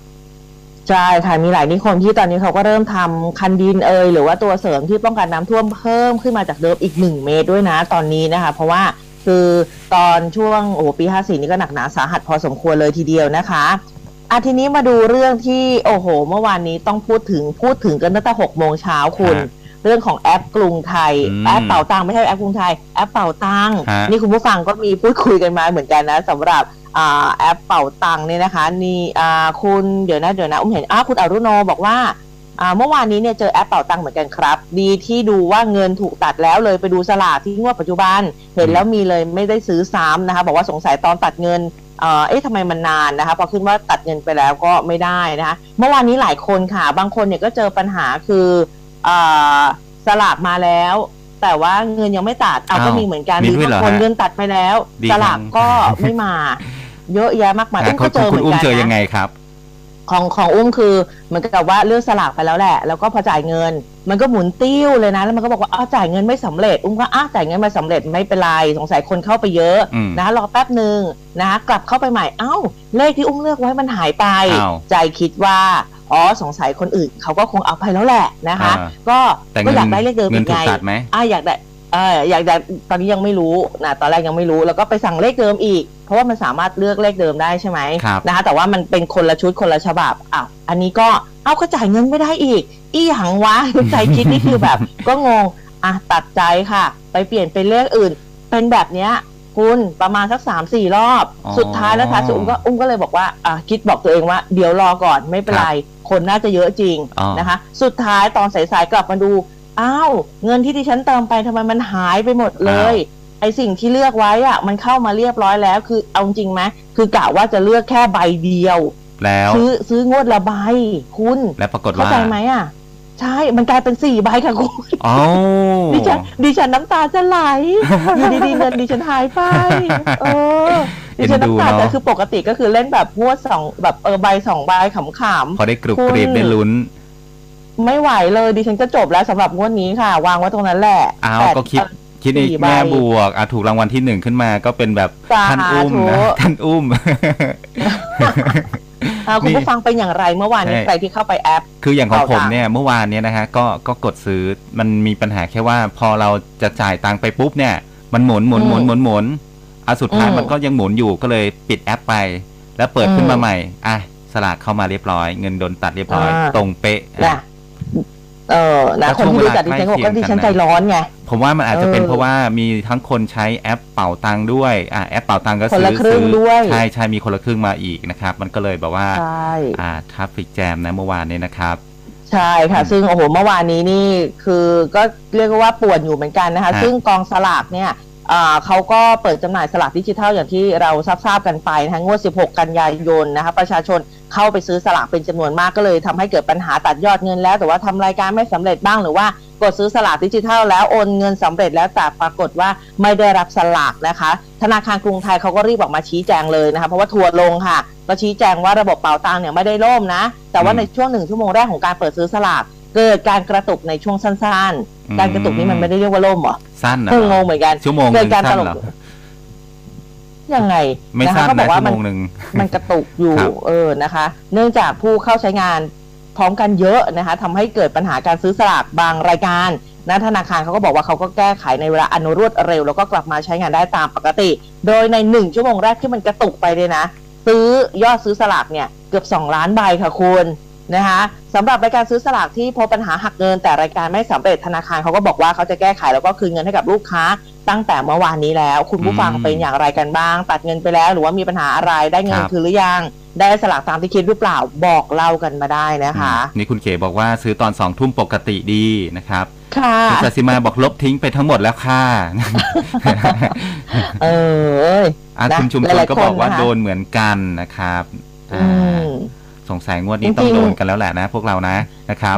ใช่ค่ะมีหลายนิคมที่ตอนนี้เขาก็เริ่มทำคันดินเอยหรือว่าตัวเสริมที่ป้องกันน้ำท่วมเพิ่มขึ้นมาจากเดิมอีก 1 เมตรด้วยนะตอนนี้นะคะ เพราะว่าคือตอนช่วงโอ้โหปี 54 นี่ก็หนักหนาสาหัสพอสมควรเลยทีเดียวนะคะ อาทีนี้มาดูเรื่องที่โอ้โห เมื่อวานนี้ต้องพูดถึงพูดถึงกันตั้งแต่6โมงเช้าคุณฮะเรื่องของแอปกรุงไทยอืมแอปเป่าตังค์ไม่ใช่แอปกรุงไทย แอปเป่าตังค์ฮะนี่คุณผู้ฟังก็มีพูดคุยกันมาเหมือนกันนะสำหรับอ่าแอปเป่าตังค์เนี่ยนะคะนี่อ่าคุณเดี๋ยวนะเดี๋ยวนะอุ้มเห็นอ้าคุณอรุโนบอกว่าอ่าเมื่อวานนี้เนี่ยเจอแอปเป่าตังค์เหมือนกันครับ ดีที่ดูว่าเงินถูกตัดแล้วเลยไปดูสลากที่งวดปัจจุบัน เห็นแล้วมีเลยไม่ได้ซื้อซ้ำนะคะ บอกว่าสงสัยตอนตัดเงิน เอ่อเอ๊ะทำไมมันนานนะคะ พอขึ้นว่าตัดเงินไปแล้วก็ไม่ได้นะคะ เมื่อวานนี้หลายคนค่ะ บางคนเนี่ยก็เจอปัญหาคือเอ่อสลากมาแล้ว แต่ว่าเงินยังไม่ตัดเอาก็อ้าวมีเหมือนกันมีด้วยเหรอบางคนฮะเงินตัดไปแล้วดีสลากจังก็ไม่มา เยอะแยะมากมายอุ้มคุก็ณเจอเหคุมืณอนอุ้มกันเจอยังนะไงครับ ของของอุ้มคือเหมือนกับว่าเลือกสลากไปแล้วแหละ แล้วก็พอจ่ายเงิน มันก็หมุนติ้วเลยนะ แล้วมันก็บอกว่าอ้าวจ่ายเงินไม่สำเร็จ อุ้มก็อ้าวจ่ายเงินไม่สำเร็จไม่เป็นไรสงสัยคนเข้าไปเยอะอืมนะรอแป๊บหนึ่งนะกลับเข้าไปใหม่เอ้า เลขที่อุ้มเลือกไว้มันหายไปอ้าวใจคิดว่าอ๋อสงสัยคนอื่นเขาก็คงเอาไปแล้วแหละนะคะอ่าก็แต่ก็เงินอยากได้เลขเดิมเงิอีนกถูไงกตัดไหมอ่าอยากได้ เอออยากได้ตอนนี้ยังไม่รู้นะตอนแรกยังไม่รู้แล้วก็ไปสั่งเลขเดิมอีก เพราะว่ามันสามารถเลือกเลขเดิมได้ใช่ไหมครับ นะคะแต่ว่ามันเป็นคนละชุดคนละฉบับอะอันนี้ก็เอาก็จ่ายเงินไม่ได้อีก อี้หังวะ ใจคิดนี่คือแบบ ก็งงอะตัดใจค่ะ ไปเปลี่ยนเป็นเลขอื่น เป็นแบบเนี้ยคุณประมาณสักสามสี่รอบ อ๋อ สุดท้ายแล้วท้ายสุดอุ้มก็อุ้มก็เลยบอกว่าอะคิดบอกตัวเองว่าเดี๋ยวรอก่อนไม่เป็นไร คนน่าจะเยอะจริงอ๋อ นะคะ สุดท้ายตอนสายๆกลับมาดู อ้าวเงินที่ดิฉันเติมไปทำไมมันหายไปหมดเลยไอสิ่งที่เลือกไว้อะมันเข้ามาเรียบร้อยแล้ว คือเอาจริงไหมคือกะว่าจะเลือกแค่ใบเดียว แล้วซื้อซื้องวดละใบคุณและปรากฏเข้าว่าใจไหมอะใช่ มันกลายเป็นสี่ใบค่ะคุณอ๋อดิฉันดิฉันน้ำตาจะไหล อยู่ดีๆเงินดิฉันหายไป เออ ดิฉันน้ำตาเอ็นดูจะเนอะคือปกติก็คือเล่นแบบงวดสองแบบเออใบสองใบขำพอได้กรุบคุณกรีบได้ลุ้นๆ ไม่ไหวเลยดิฉันก็จบแล้วสำหรับงวดนี้ค่ะ วางไว้ตรงนั้นแหละอ้าวแต่ก็คิดคิดในสี่ใบแง่บวกอะถูกรางวัลที่หนึ่งขึ้นมาก็เป็นแบบสาธุท่านอุ้มนะท่านอุ้มอ่าคุณนี่ผู้ฟังเป็นอย่างไรเมื่อวานนี้ใช่ใครที่เข้าไปแอป คืออย่างของเป่าผมตังค์เนี่ยเมื่อวานเนี่ยนะฮะก็ก็กดซื้อมันมีปัญหาแค่ว่าพอเราจะจ่ายตังค์ไปปุ๊บเนี่ย มันหมุนหมุนหมุนหมุนหมุนอะสุดท้ายอืมมันก็ยังหมุนอยู่ก็เลยปิดแอปไป แล้วเปิดขึ้นอืมมาใหม่อะสลากเข้ามาเรียบร้อย เงินโดนตัดเรียบร้อยอ่าตรงเป๊ะนะอะ เออนะแล้วคนที่ช่วงรู้จักดิฉันก็บอกเวลาว่าดิฉันใกล้ใจเคียงกันนะร้อนไงผมว่ามันอาจจะเป็นเออเพราะว่ามีทั้งคนใช้แอปเป่าตังค์ด้วยอะแอปเป่าตังค์ก็คนซื้ละอครึ่งซื้อด้วยใช่ใช่มีคนละครึ่งมาอีกนะครับ มันก็เลยแบบว่าใช่อ่า traffic jam นะเมื่อวานนี้นะครับใช่ค่ะอืมซึ่งโอ้โหเมื่อวานนี้นี่คือก็เรียกว่าป่วนอยู่เหมือนกันนะคะฮะซึ่งกองสลากเนี่ยอ่า เขาก็เปิดจำหน่ายสลากดิจิทัลอย่างที่เราทราบๆกันไปนะคะงวด 16 กันยายนนะคะประชาชนเข้าไปซื้อสลากเป็นจำนวนมากก็เลยทำให้เกิดปัญหาตัดยอดเงินแล้ว แต่ว่าทำรายการไม่สำเร็จบ้างหรือว่ากดซื้อสลากดิจิทัลแล้วโอนเงินสำเร็จแล้วแต่ปรากฏว่าไม่ได้รับสลากนะคะ ธนาคารกรุงไทยเขาก็รีบออกมาชี้แจงเลยนะคะเพราะว่าทัวร์ลงค่ะก็ชี้แจงว่าระบบเป๋าตังเนี่ยไม่ได้ล่มนะ แต่ว่าในช่วงหนึ่งชั่วโมงแรกของการเปิดซื้อสลาก เกิดการกระตุกในช่วงสั้นอืมๆการกระตุกนี้มันไม่ได้เรียกว่าล่มเหรอ สั้นนะเพิ่งงงเหมือนกัน ชั่วโมงหเกินึ่ดงการสั้นตลกเหรอยังไงไม่นะคะสั้นเขาบนะอกว่าชั่วมันโมงหนึ่งมันกระตุกอยู่ครับเออนะคะ เนื่องจากผู้เข้าใช้งานพร้อมกันเยอะนะคะทำให้เกิดปัญหาการซื้อสลากบางรายการนะธนาคารเขาก็บอกว่าเขาก็แก้ไขในเวลาอนุรวดเร็ว แล้วก็กลับมาใช้งานได้ตามปกติ โดยในหนึ่งชั่วโมงแรกที่มันกระตุกไปเลยนะ ซื้อยอดซื้อสลากเนี่ยเกือบ 2 ล้านใบค่ะคุณ นะคะสำหรับรายการซื้อสลากที่พบปัญหาหักเงิน แต่รายการไม่สำเร็จธนาคารเขาก็บอกว่าเขาจะแก้ไขแล้วก็คืนเงินให้กับลูกค้าตั้งแต่เมื่อวานนี้แล้ว คุณผู้ฟังอืมเป็นอย่างไรกันบ้าง ตัดเงินไปแล้ว หรือว่ามีปัญหาอะไรได้เงินครับคืนหรือยังได้สลากตามที่คิดหรือเปล่าบอกเล่ากันมาได้นะคะอืมนี่คุณเก๋บอกว่าซื้อตอนสองทุ่มปกติดีนะครับค่ะคุณสัสิมาบอกลบทิ้งไปทั้งหมดแล้วค่ะ เออเอ้ยอะนะคุณชุมชหนลายๆก็บอกว่าคนนะคะโดนเหมือนกันนะครับอือ่าม สงสัยงวดนี้ต้อจริงงๆโดนกันแล้วแหละนะ พวกเรานะนะครับ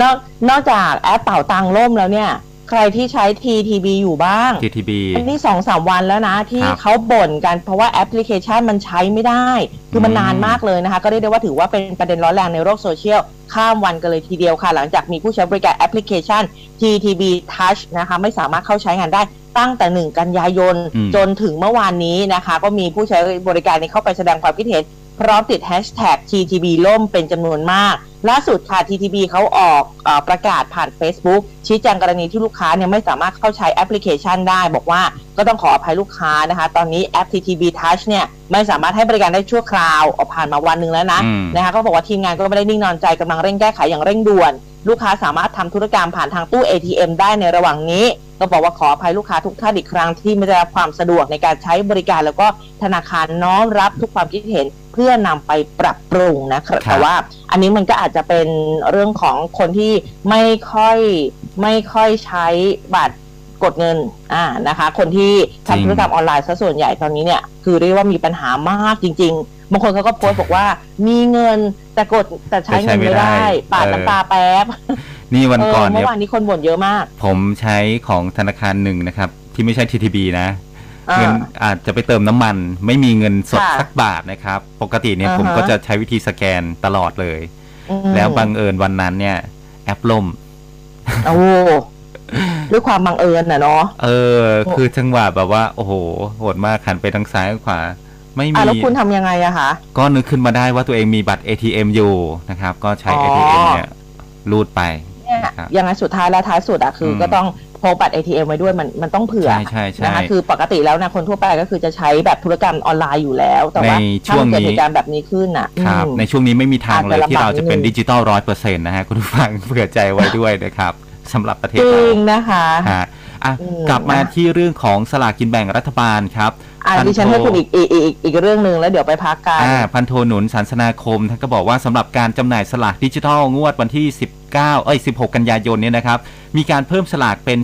นอกนอกจากแอปเป่าตังล่มแล้วเนี่ย ใครที่ใช้ TTB อยู่บ้าง TTB อันนี้สองสามวันแล้วนะ ที่ครับเขาบ่นกันเพราะว่าแอปพลิเคชันมันใช้ไม่ได้ คือมันอืมนานมากเลยนะคะ ก็เรียกได้ว่าถือว่าเป็นประเด็นร้อนแรงในโลกโซเชียลข้ามวันกันเลยทีเดียวค่ะ หลังจากมีผู้ใช้บริการแอปพลิเคชัน TTB Touch นะคะไม่สามารถเข้าใช้งานได้ตั้งแต่ 1 กันยายนอืมจนถึงเมื่อวานนี้นะคะ ก็มีผู้ใช้บริการนี้เข้าไปแสดงความคิดเห็น พร้อมติดแฮชแท็ก TTB ล่มเป็นจำนวนมากล่าสุดค่ะ TTB เขาออกเออประกาศผ่าน Facebook ชี้แจงกรณีที่ลูกค้าเนี่ยไม่สามารถเข้าใช้แอปพลิเคชันได้ บอกว่าก็ต้องขออภัยลูกค้านะคะ ตอนนี้แอป TTB Touch เนี่ยไม่สามารถให้บริการได้ชั่วคราวออกผ่านมาวันหนึ่งแล้วนะอืมนะคะก็บอกว่าทีมงานก็ไม่ได้นิ่งนอนใจกำลังเร่งแก้ไขอย่างเร่งด่วน ลูกค้าสามารถทำธุรกรรมผ่านทางตู้ ATM ได้ในระหว่างนี้ ก็บอกว่าขออภัยลูกค้าทุกท่านอีกครั้งที่ไม่ได้รับความสะดวกในการใช้บริการ แล้วก็ธนาคารน้อมรับทุกความคิดเห็นเพื่อนำไปปรับปรุงนะครับแต่ว่าอันนี้มันก็อาจจะเป็นเรื่องของคนที่ไม่ค่อยไม่ค่อยใช้บัตรกดเงินอ่านะคะ คนที่จริงทำธุรกรรมออนไลน์ซะส่วนใหญ่ตอนนี้เนี่ยคือเรียกว่ามีปัญหามากจริง ๆ บางคนเขาก็โพสต์บอกว่ามีเงินแต่กดแต่ใช้เงินไม่ได้ ปาดน้ำตาแป๊บ นี่วันเอก่ออนเมื่เนี่ยอวานนี้คนบ่นเยอะมาก ผมใช้ของธนาคารหนึ่งนะครับ ที่ไม่ใช่ TTB นะอ่าเงินอาจจะไปเติมน้ำมัน ไม่มีเงินสดค่ะสักบาทนะครับ ปกติเนี่ยอ่าฮะผมก็จะใช้วิธีสแกนตลอดเลยอืม แล้วบังเอิญวันนั้นเนี่ย แอปล่มโอ้โหด้วยความบังเอิญน่ะเนาะเออ คือจังหวะแบบว่า โอ้โหโหดมากหันไปทางซ้ายขวา ไม่อะมีแล้วคุณทำยังไงอะคะก็นึกขึ้นมาได้ว่าตัวเองมีบัตร ATM อยู่นะครับ ก็ใช้อ๋อ ATM เนี่ยรูดไปเนี่ยครับยังไงสุดท้ายแล้วท้ายสุดอะคืออมก็ต้อง พกบัตร ATM ไว้ด้วยมันมันต้องเผื่อใช่ใช่ใช่นะคะคือปกติแล้วนะคนทั่วไปก็คือจะใช้แบบธุรกรรมออนไลน์อยู่แล้ว แต่ว่าในช่ถ้าวงมันเกิดนี้เหตุการณ์แบบนี้ขึ้นอะครับอืมในช่วงนี้ไม่มีทางเลยอาจจะที่เราจะเป็นลำบากนิดนึงดิจิตอลร้อยเปอร์เซ็นต์นะฮะคุณผู้ฟังเผื่อใจไว้ด้วยนะครับสำหรับประเทศจเราริงนะคะฮะอะอืมกลับมาที่เรื่องของสลากกินแบ่งรัฐบาลครับ อะพันดิฉันโทให้คุณอีกอีกอีกอีกเรื่องหนึ่งแล้วเดี๋ยวไปพักกัน อ่าพันโทหนุนสันสนาคมท่านก็บอกว่าสำหรับการจำหน่ายสลากดิจิทัลงวดวันที่ 19 เอ้ย 16 กันยายนเนี่ยนะครับ มีการเพิ่มสลากเป็น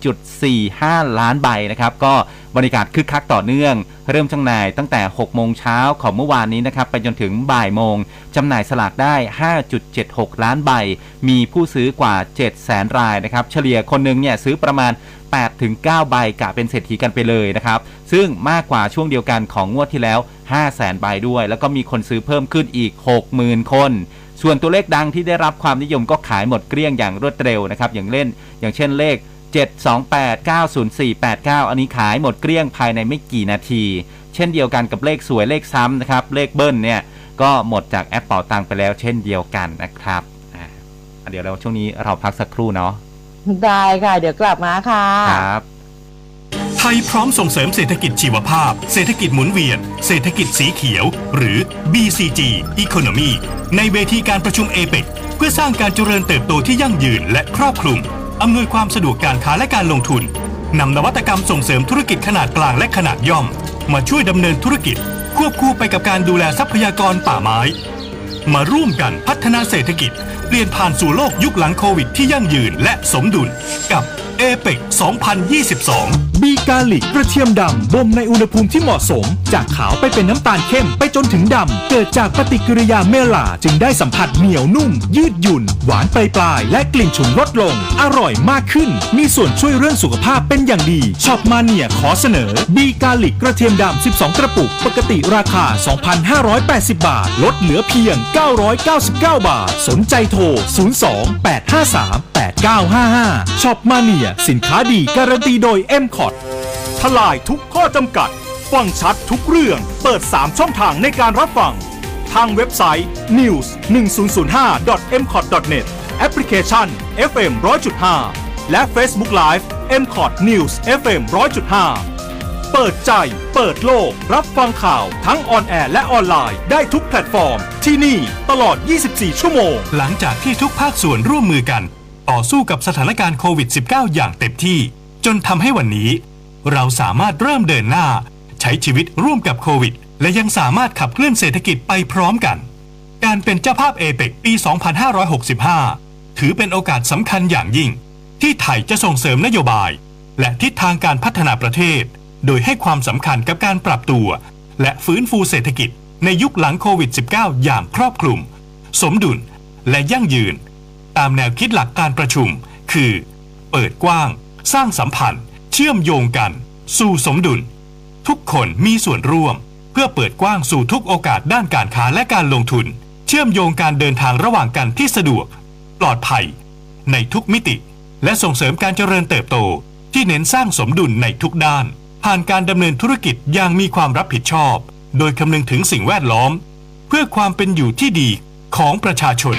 11.45 ล้านใบนะครับ ก็บริการคึกคักต่อเนื่อง เริ่มจำหน่ายตั้งแต่ 6 โมงเช้าของเมื่อวานนี้นะครับ ไปจนถึงบ่ายโมงจำหน่ายสลากได้ 5.76 ล้านใบ มีผู้ซื้อกว่า7แสนรายนะครับ เฉลี่ยคนหนึ่งเนี่ยซื้อประมาณ 8ถึง9ใบกะเป็นเศรษฐีกันไปเลยนะครับ ซึ่งมากกว่าช่วงเดียวกันของงวดที่แล้ว5แสนใบด้วย แล้วก็มีคนซื้อเพิ่มขึ้นอีก 60,000 คน ส่วนตัวเลขดังที่ได้รับความนิยมก็ขายหมดเกลี้ยงอย่างรวดเร็วนะครับ อย่างเล่น อย่างเช่นเลข 728 90489อันนี้ขายหมดเกลี้ยงภายในไม่กี่นาที เช่นเดียวกันกับเลขสวยเลขซ้ำนะครับ เลขเบิ้ลเนี่ยก็หมดจากแอปเป่าตังไปแล้วเช่นเดียวกันนะครับเดี๋ยวเราช่วงนี้เราพักสักครู่เนาะ ได้ค่ะ เดี๋ยวกลับมาค่ะ ครับไทยพร้อมส่งเสริมเศรษฐกิจชีวภาพ เศรษฐกิจหมุนเวียน เศรษฐกิจสีเขียว หรือ BCG Economy ในเวทีการประชุมเอเปเพื่อสร้างการเจริญเติบโตที่ยั่งยืนและครอบคลุม อำนวยความสะดวกการค้าและการลงทุน นำนวัตกรรมส่งเสริมธุรกิจขนาดกลางและขนาดย่อม มาช่วยดำเนินธุรกิจ ควบคู่ไปกับการดูแลทรัพยากรป่าไม้ มาร่วมกันพัฒนาเศรษฐกิจ เปลี่ยนผ่านสู่โลกยุคหลังโควิดที่ยั่งยืนและสมดุลกับ เอเปก2022 บีกาลิกกระเทียมดำบ่มในอุณหภูมิที่เหมาะสม จากขาวไปเป็นน้ำตาลเข้มไปจนถึงดำ เกิดจากปฏิกิริยาเมลาจึงได้สัมผัสเหนียวนุ่ม ยืดหยุ่น หวานปลายปลายและกลิ่นฉุนลดลง อร่อยมากขึ้น มีส่วนช่วยเรื่องสุขภาพเป็นอย่างดี Shop Mania ขอเสนอบีกาลิกกระเทียมดำ 12 กระปุก ปกติราคา 2,580 บาท ลดเหลือเพียง 999 บาท สนใจโทร 02 853 8955ช็อปมาเนียสินค้าดีการันตีโดย m c o t ทลายทุกข้อจำกัด ฟังชัดทุกเรื่อง เปิด 3 ช่องทางในการรับฟัง ทางเว็บไซต์ news 1 0 0 5 m c o t net แอปพลิเคชัน FM 100.5 และ Facebook Live m c o t News FM 100.5 เปิดใจ เปิดโลก รับฟังข่าวทั้ง on air และออนไลน์ได้ทุกแพลตฟอร์ม ที่นี่ตลอด 24 ชั่วโมง หลังจากที่ทุกภาคส่วนร่วมมือกัน ต่อสู้กับสถานการณ์โควิด -19 อย่างเต็มที่ จนทำให้วันนี้ เราสามารถเริ่มเดินหน้า ใช้ชีวิตร่วมกับโควิด และยังสามารถขับเคลื่อนเศรษฐกิจไปพร้อมกัน การเป็นเจ้าภาพเอเปกปี 2565 ถือเป็นโอกาสสำคัญอย่างยิ่ง ที่ไทยจะส่งเสริมนโยบาย และทิศทางการพัฒนาประเทศ โดยให้ความสำคัญกับการปรับตัว และฟื้นฟูเศรษฐกิจในยุคหลังโควิด -19 อย่างครอบคลุม สมดุลและยั่งยืน ตามแนวคิดหลักการประชุม คือ เปิดกว้าง สร้างสัมพันธ์ เชื่อมโยงกัน สู่สมดุล ทุกคนมีส่วนร่วม เพื่อเปิดกว้างสู่ทุกโอกาสด้านการค้าและการลงทุน เชื่อมโยงการเดินทางระหว่างกันที่สะดวก ปลอดภัย ในทุกมิติ และส่งเสริมการเจริญเติบโต ที่เน้นสร้างสมดุลในทุกด้าน ผ่านการดำเนินธุรกิจอย่างมีความรับผิดชอบ โดยคำนึงถึงสิ่งแวดล้อม เพื่อความเป็นอยู่ที่ดีของประชาชน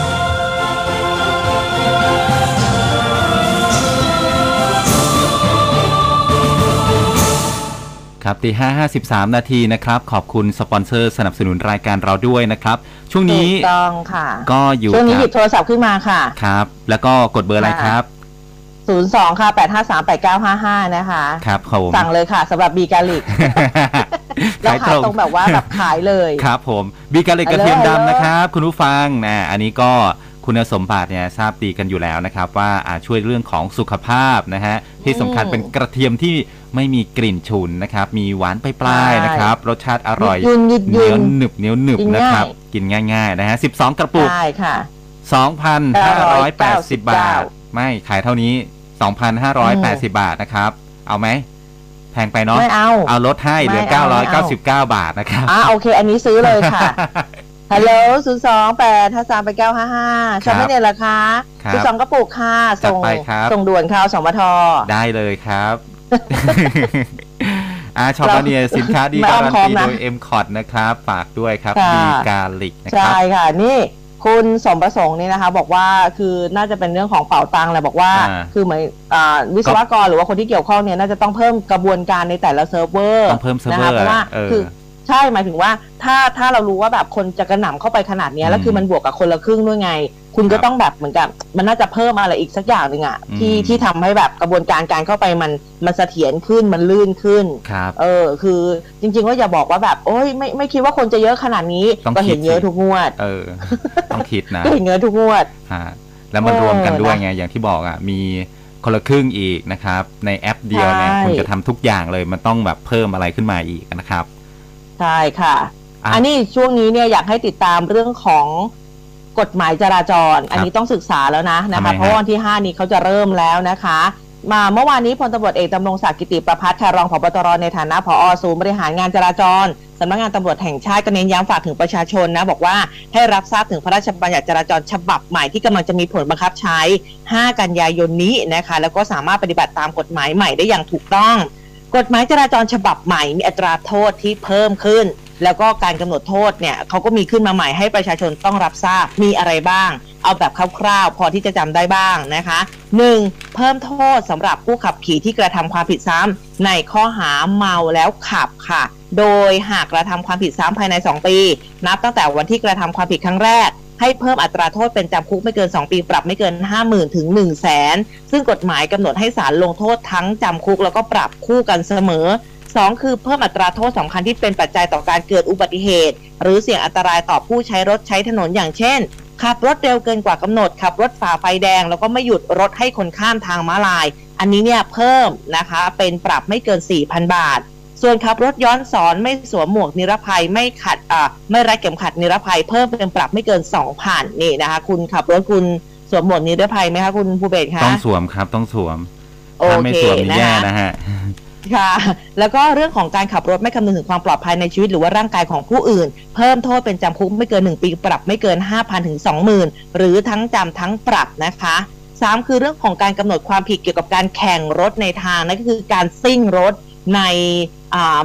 ครับตีห้าห้าสิบสามนาทีนะครับ ขอบคุณสปอนเซอร์สนับสนุนรายการเราด้วยนะครับ ช่วงนี้ถูกต้องค่ะ ก็อยู่ช่วงนี้หยิกับบโทรศัพท์ขึ้นมาค่ะ ครับ แล้วก็กดเบอร์อะไรครับ02ค่ะ853 8955นะคะ ครับผมสั่งเลยค่ะสำหรับบีกาลิกเราขายตรงแบบว่าแบบขายเลย ครับผมบีกาเล็กกระเทียมดำนะครับ คุณผู้ฟังนะอันนี้ก็ คุณสมบัติเนี่ยทราบดีกันอยู่แล้วนะครับ ว่าอ่าช่วยเรื่องของสุขภาพนะฮะที่สำคัญอืมเป็นกระเทียมที่ไม่มีกลิ่นฉุนนะครับ มีหวานปลายๆนะครับ รสชาติอร่อยยืนยืนเหยืนียวนหนึบเหนียวหนึบกินนะครับง่ายกินง่ายๆนะฮะ12 กระปุกได้ค่ะ 2,580 บาท ไม่ขายเท่านี้ 2,580 บาทนะครับ เอาไหมแพงไปเนาะไม่เอาเอาลดให้เหลือ ไม่เอาไม่เอา999 บาทนะครับ อ่าโอเค อันนี้ซื้อเลยค่ะ ฮัลโหล0 2 8 5 3 8 9 5 5ชอบไม่เนี่ยราคาครับสิบสองกระปุกค่ะจัดส่งไปครับส่งด่วนข่าวสมทได้เลยครับอาช็อปเรามาเนี่ยสินค้าดีไม่กาอ้อมรันค้อมตีนะโดย M c o t นะครับ ฝากด้วยครับค่ะดีกาลิกนะคใช่รับค่ะ นี่คุณสมประสงค์นี่นะคะ บอกว่าคือน่าจะเป็นเรื่องของเป่าตังค์แหละบอกว่าอ่า คือเหมือนอ่าวิศวกรหรือว่าคนที่เกี่ยวข้องเนี่ยน่าจะต้องเพิ่มกระบวนการในแต่ละเซิร์ฟเวอร์ต้องเพิ่มเซิร์ฟเวอร์คะเพราะว่าเออคือ ใช่หมายถึงว่าถ้าถ้าเรารู้ว่าแบบคนจะกระหน่ำเข้าไปขนาดเนี้ยแล้วอืมคือมันบวกกับคนละครึ่งด้วยไง คุณคก็รับต้องแบบเหมือนกับ มันน่าจะเพิ่มอะไรอีกสักอย่างหนึ่งอะที่อืมที่ทำให้แบบกระบวนการการเข้าไปมันมันเสถียรขึ้นมันลื่นขึ้นครับเออ คือจริง ๆ ก็อย่าบอกว่าแบบโอ้ยไม่ไม่คิดว่าคนจะเยอะขนาดนี้ต้องก็เห็นคิดเยอะสิทุกงวด เออ ต้องคิดนะก็เห็นเยอะทุกงวดฮะแล้วมันเออรวมกันด้วยนะไงอย่างที่บอกอะมีคนละครึ่งอีกนะครับ ในแอปเดียวเนี่ยใช่คุณจะทำทุกอย่างเลยมันต้องแบบเพิ่มอะไรขึ้นมาอีกนะครับ ใช่ค่ะอะ อันนี้ช่วงนี้เนี่ยอยากให้ติดตามเรื่องของกฎหมายจราจร อันนี้ต้องศึกษาแล้วนะนะทำไมคะฮะเพราะว่าวันที่ 5 นี้เขาจะเริ่มแล้วนะคะ มาเมื่อวานนี้พลตำรวจเอกดำรงศักดิ์กิติประพัฒน์ค่ะรองผบตรในฐานะผอศูนย์บริหารงานจราจรสำนักงานตำรวจแห่งชาติก็เน้นย้ำฝากถึงประชาชนนะ บอกว่าให้รับทราบถึงพระราชบัญญัติจราจรฉบับใหม่ที่กำลังจะมีผลบังคับใช้ 5 กันยายนนี้นะคะ แล้วก็สามารถปฏิบัติตามกฎหมายใหม่ได้อย่างถูกต้อง กฎหมายจราจรฉบับใหม่มีอัตราโทษที่เพิ่มขึ้น แล้วก็การกำหนดโทษเนี่ยเขาก็มีขึ้นมาใหม่ให้ประชาชนต้องรับทราบมีอะไรบ้าง เอาแบบคร่าวๆ พอที่จะจำได้บ้างนะคะ 1. เพิ่มโทษสำหรับผู้ขับขี่ที่กระทำความผิดซ้ำในข้อหาเมาแล้วขับค่ะ โดยหากกระทำความผิดซ้ำภายใน 2 ปี นับตั้งแต่วันที่กระทำความผิดครั้งแรก ให้เพิ่มอัตราโทษเป็นจำคุกไม่เกิน 2 ปีปรับไม่เกิน 50,000ถึง1 0 0 0 0แสนซึ่งกฎหมายกำหนดให้ศาลลงโทษทั้งจำคุกแล้วก็ปรับคู่กันเสมอ 2 คือเพิ่มอัตราโทษสำคัญที่เป็นปัจจัยต่อการเกิดอุบัติเหตุ หรือเสี่ยงอันตรายต่อผู้ใช้รถใช้ถนนอย่างเช่น ขับรถเร็วเกินกว่ากำหนด ขับรถฝ่าไฟแดง แล้วก็ไม่หยุดรถให้คนข้ามทางม้าลาย อันนี้เนี่ยเพิ่มนะคะเป็นปรับไม่เกิน 4,000 บาท ส่วนขับรถย้อนสอนไม่สวมหมวกนิรภัยไม่ขัดอ่าไม่รัดเข็มขัดนิรภัยเพิ่มเป็นปรับไม่เกิน2,000นี่นะคะ คุณขับรถคุณสวมหมวกนิรภัยไหมคะคุณภูเบศคะต้องสวมครับต้องสวมโอถ้าไม่เคสวมนี่นะแย่คะนะฮะค่ะ แล้วก็เรื่องของการขับรถไม่คำนึงถึงความปลอดภัยในชีวิตหรือว่าร่างกายของผู้อื่น เพิ่มโทษเป็นจำคุกไม่เกิน 1 ปี ปรับไม่เกิน 5,000ถึง20,000 หรือทั้งจำทั้งปรับนะคะสามคือเรื่องของการกำหนดความผิดเกี่ยวกับการแข่งรถในทางนั่นก็คือการซิ่งรถในอ่า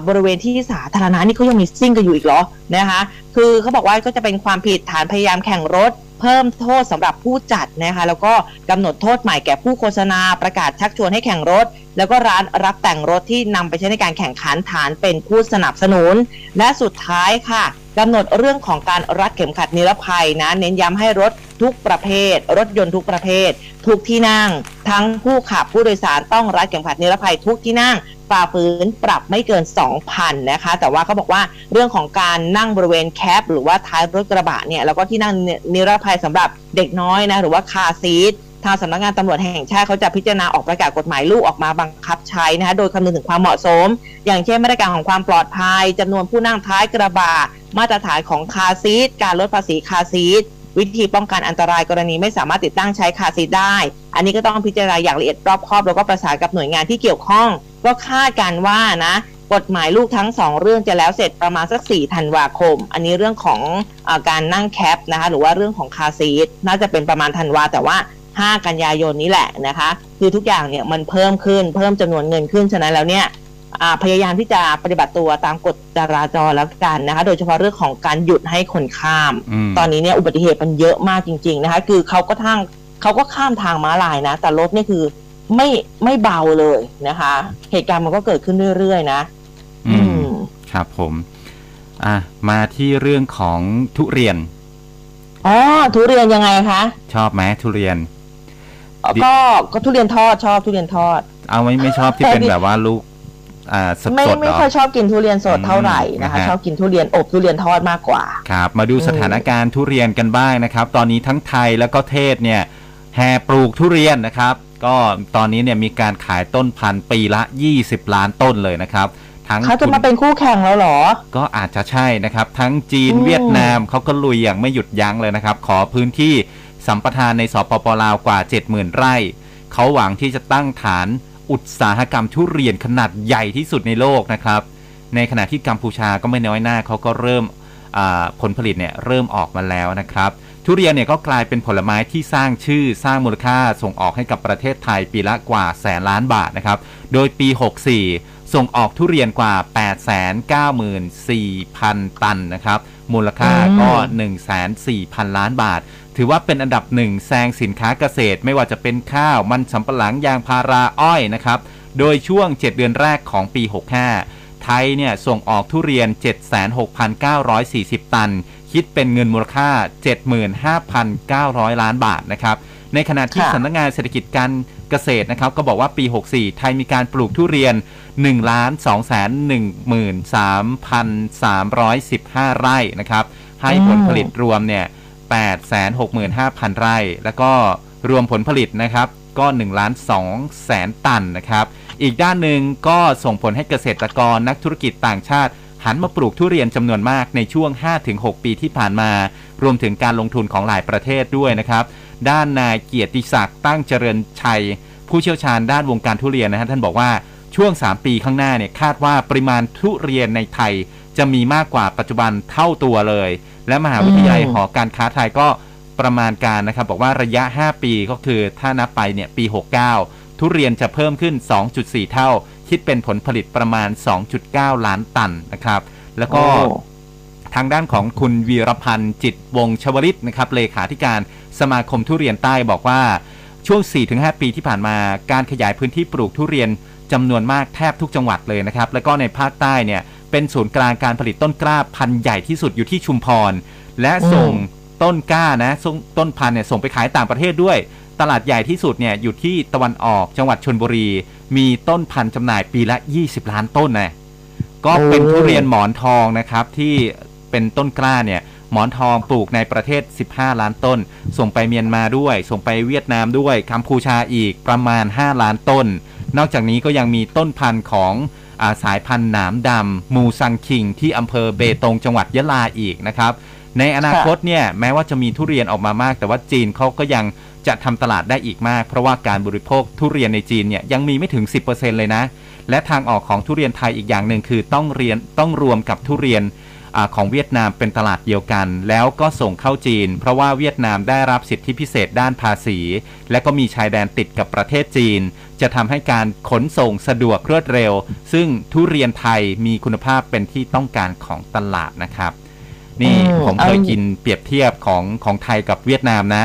บริเวณที่สาธารณะนี่เขายังมีซิ่งกันอยู่อีกเหรอนะคะคือเขาบอกว่าก็จะเป็นความผิดฐานพยายามแข่งรถเพิ่มโทษสำหรับผู้จัดนะคะแล้วก็กำหนดโทษใหม่แก่ผู้โฆษณาประกาศชักชวนให้แข่งรถ แล้วก็ร้านรับแต่งรถที่นำไปใช้ในการแข่งขันฐานเป็นผู้สนับสนุน และสุดท้ายค่ะ กำหนดเรื่องของการรัดเข็มขัดนิรภัยนะ เน้นย้ำให้รถทุกประเภท รถยนต์ทุกประเภท ทุกที่นั่ง ทั้งผู้ขับผู้โดยสารต้องรัดเข็มขัดนิรภัยทุกที่นั่งฝ่าฝืนปรับไม่เกิน 2,000 นะคะ แต่ว่าเขาบอกว่าเรื่องของการนั่งบริเวณแคป หรือว่าท้ายรถกระบะเนี่ย แล้วก็ที่นั่งนิรภัยสำหรับเด็กน้อยนะ หรือว่าคาซีท ทางสำนักงานตำรวจแห่งชาติเขาจะพิจารณาออกประกาศกฎหมายลูกออกมาบังคับใช้นะคะโดยคำนึงถึงความเหมาะสม อย่างเช่นมาตรการของความปลอดภัยจำนวนผู้นั่งท้ายกระบะมาตรฐานของคาซีทการลดภาษีคาซีทวิธีป้องกันอันตรายกรณีไม่สามารถติดตั้งใช้คาซีทได้ อันนี้ก็ต้องพิจารณาอย่างละเอียดรอบคอบแล้วก็ประสานกับหน่วยงานที่เกี่ยวข้อง ก็คาดการว่านะกฎหมายลูกทั้งสองเรื่องจะแล้วเสร็จประมาณสัก4ธันวาคม อันนี้เรื่องของอาการนั่งแคปนะคะหรือว่าเรื่องของคาซีทน่าจะเป็นประมาณธันวาแต่ว่า 5 กันยายนนี้แหละนะคะ คือทุกอย่างเนี่ยมันเพิ่มขึ้นเพิ่มจำนวนเงินขึ้นฉะนั้นแล้วเนี่ยอ่าพยายามที่จะปฏิบัติตัวตามกฎจราจรแล้วกันนะคะ โดยเฉพาะเรื่องของการหยุดให้คนข้ามอืมตอนนี้เนี่ยอุบัติเหตุมันเยอะมากจริง ๆนะคะ คือเขาก็ทางเขาก็ข้ามทางม้าลายนะ แต่รถเนี่ยคือไม่ไม่เบาเลยนะคะ เหตุการณ์มันก็เกิดขึ้นเรื่อยๆนะ อือืมมครับผม อะมาที่เรื่องของทุเรียนอ๋อทุเรียนยังไงคะ ชอบไหมทุเรียนอ๋อดิ ก็ก็ทุเรียนทอดชอบทุเรียนทอด เอาไม่ไม่ชอบที่แต่เป็นดิแบบว่าลูกอ่าสดไม่สดไม่เหรอค่อยชอบกินทุเรียนสดเท่าไหร่นะคะอืมนะฮะชอบกินทุเรียนอบทุเรียนทอดมากกว่าครับมาดูอืมสถานการณ์ทุเรียนกันบ้างนะครับ ตอนนี้ทั้งไทยแล้วก็เทศเนี่ยแห่ปลูกทุเรียนนะครับ ก็ตอนนี้เนี่ยมีการขายต้นพันธุ์ปีละ 20 ล้านต้นเลยนะครับทั้งเขาจะคุณมาเป็นคู่แข่งแล้วเหรอ ก็อาจจะใช่นะครับ ทั้งจีนอืมเวียดนามเขาก็ลุยอย่างไม่หยุดยั้งเลยนะครับ ขอพื้นที่ สัมปทานในสปปลาวกว่า 70,000 ไร่ เขาหวังที่จะตั้งฐานอุตสาหกรรมทุเรียนขนาดใหญ่ที่สุดในโลกนะครับ ในขณะที่กัมพูชาก็ไม่น้อยหน้าเขาก็เริ่มอ่าผลผลิตเนี่ยเริ่มออกมาแล้วนะครับ ทุเรียนเนี่ยก็กลายเป็นผลไม้ที่สร้างชื่อสร้างมูลค่าส่งออกให้กับประเทศไทยปีละกว่าแสนล้านบาทนะครับ โดยปี 64 ส่งออกทุเรียนกว่า 894,000 ตันนะครับ มูลค่าก็ 1,400,000 ล้านบาท ถือว่าเป็นอันดับหนึ่งแซงสินค้าเกษตร ไม่ว่าจะเป็นข้าวมันสำปะหลังยางพาราอ้อยนะครับ โดยช่วง 7 เดือนแรกของปี 65 ไทยเนี่ยส่งออกทุเรียน 76,940 ตัน คิดเป็นเงินมูลค่า 75,900 ล้านบาทนะครับในขณะที่ค่ะสำนักงานเศรษฐกิจการเกษตรนะครับ ก็บอกว่าปี 64 ไทยมีการปลูกทุเรียน1ล้าน2แสน13,315 ไร่นะครับ ให้ผลผลิตรวมเนี่ย 865,000 ไร่ แล้วก็รวมผลผลิตนะครับก็1ล้าน2แสนตันนะครับ อีกด้านหนึ่งก็ส่งผลให้เกษตรกรนักธุรกิจต่างชาติ หันมาปลูกทุเรียนจำนวนมากในช่วง 5-6 ปีที่ผ่านมา รวมถึงการลงทุนของหลายประเทศด้วยนะครับ ด้านนายเกียรติศักดิ์ตั้งเจริญชัย ผู้เชี่ยวชาญด้านวงการทุเรียนนะฮะท่านบอกว่าช่วง 3 ปีข้างหน้าเนี่ยคาดว่าปริมาณทุเรียนในไทย จะมีมากกว่าปัจจุบันเท่าตัวเลย และมหาวิทยาลัยอืมหอการค้าไทยก็ประมาณการนะครับ บอกว่าระยะ 5 ปีก็คือถ้านับไปเนี่ยปี 69 ทุเรียนจะเพิ่มขึ้น 2.4 เท่า คิดเป็นผลผลิตประมาณ 2.9 ล้านตันนะครับ แล้วก็โอ้ทางด้านของคุณวีรพันธ์จิตวงศ์ชวลิตนะครับเลขาธิการสมาคมทุเรียนใต้บอกว่าช่วง 4-5 ปีที่ผ่านมาการขยายพื้นที่ปลูกทุเรียนจำนวนมากแทบทุกจังหวัดเลยนะครับ แล้วก็ในภาคใต้เนี่ย เป็นศูนย์กลางการผลิตต้นกล้าพันธุ์ใหญ่ที่สุดอยู่ที่ชุมพร และส่งต้นกล้านะส่งต้นพันธุ์เนี่ยส่งไปขายต่างประเทศด้วย ตลาดใหญ่ที่สุดเนี่ยอยู่ที่ตะวันออกจังหวัดชนบุรี มีต้นพันธุ์จำหน่ายปีละ 20 ล้านต้นนะก็เป็นทุเรียนหมอนทองนะครับที่เป็นต้นกล้าเนี่ยหมอนทองปลูกในประเทศ 15 ล้านต้น ส่งไปเมียนมาด้วย ส่งไปเวียดนามด้วย กัมพูชาอีกประมาณ 5 ล้านต้น นอกจากนี้ก็ยังมีต้นพันธุ์ของอา สายพันธุ์หนามดำมูซังคิง ที่อำเภอเบตงจังหวัดยะลาอีกนะครับ ในอนาคตเนี่ยแม้ว่าจะมีทุเรียนออกมามาก แต่ว่าจีนเขาก็ยังจะทำตลาดได้อีกมาก เพราะว่าการบริโภคทุเรียนในจีนเนี่ยยังมีไม่ถึง 10%เลยนะ และทางออกของทุเรียนไทยอีกอย่างหนึ่งคือต้องเรียนต้องรวมกับทุเรียน อาของเวียดนามเป็นตลาดเดียวกัน แล้วก็ส่งเข้าจีน เพราะว่าเวียดนามได้รับสิทธิพิเศษด้านภาษี และก็มีชายแดนติดกับประเทศจีน จะทำให้การขนส่งสะดวกรวดเร็ว ซึ่งทุเรียนไทยมีคุณภาพเป็นที่ต้องการของตลาดนะครับ นี่อืมผมเคยเอากินเปรียบเทียบของของไทยกับเวียดนามนะ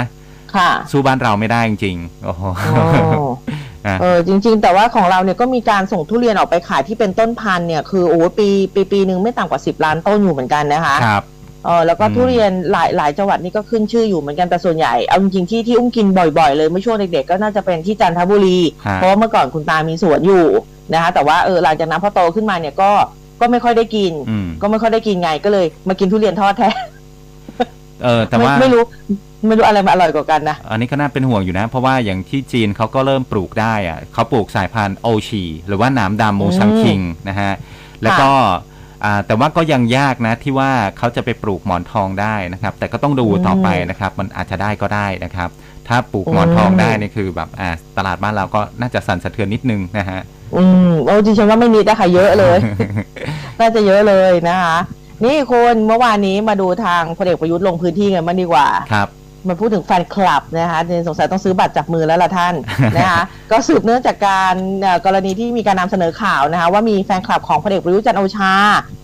ค่ะสู้บ้านเราไม่ได้จริงๆโอ้โหอ๋ออะ เออจริง ๆ แต่ว่าของเราเนี่ยก็มีการส่งทุเรียนออกไปขายที่เป็นต้นพันธุ์เนี่ยคือโอ้ปีปีปีหนึ่งไม่ต่ำกว่า 10 ล้านต้นอยู่เหมือนกันนะคะครับเออแล้วก็อืมทุเรียนหลายหลายจังหวัดนี่ก็ขึ้นชื่ออยู่เหมือนกันแต่ส่วนใหญ่เอาจริงๆที่ที่อุ้มกินบ่อยๆเลยเมื่อช่วงเด็กๆก็น่าจะเป็นที่จันทบุรีฮะเพราะว่าเมื่อก่อนคุณตามีสวนอยู่นะคะแต่ว่าเออหลังจากนั้นพอโตขึ้นมาเนี่ยก็ก็ไม่ค่อยได้กินอืมก็ไม่ค่อยได้กินไงก็เลย มากินทุเรียนทอดแทนเออแต่ไม่ว่าไม่รู้ ไม่รู้อะไรมาอร่อยกว่ากันนะ อันนี้ก็น่าเป็นห่วงอยู่นะ เพราะว่าอย่างที่จีนเขาก็เริ่มปลูกได้อะเขาปลูกสายพันธุ์โอชีหรือว่าหนามดำมูซังคิงนะฮะ แล้วก็อ่าแต่ว่าก็ยังยากนะที่ว่าเขาจะไปปลูกหมอนทองได้นะครับ แต่ก็ต้องดูต่อไปนะครับ มันอาจจะได้ก็ได้นะครับ ถ้าปลูกหมอนทองได้นี่คือแบบอ่าตลาดบ้านเราก็น่าจะสั่นสะเทือนนิดนึงนะฮะ อืมโอ้จริงๆว่าไม่นิดนะคะเยอะเลย น่าจะเยอะเลยนะคะนี่คุณเมื่อวานนี้มาดูทางพลเอกประยุทธ์ลงพื้นที่กันมางดีกว่า ครับ มาพูดถึงแฟนคลับนะคะเนี่ยสงสัยต้องซื้อบัตรจับมือแล้วล่ะท่านนะคะก็สืบเนื่องจากการเอ่อกรณีที่มีการนำเสนอข่าวนะคะว่ามีแฟนคลับของพลเอกประยุทธ์จันทร์โอชา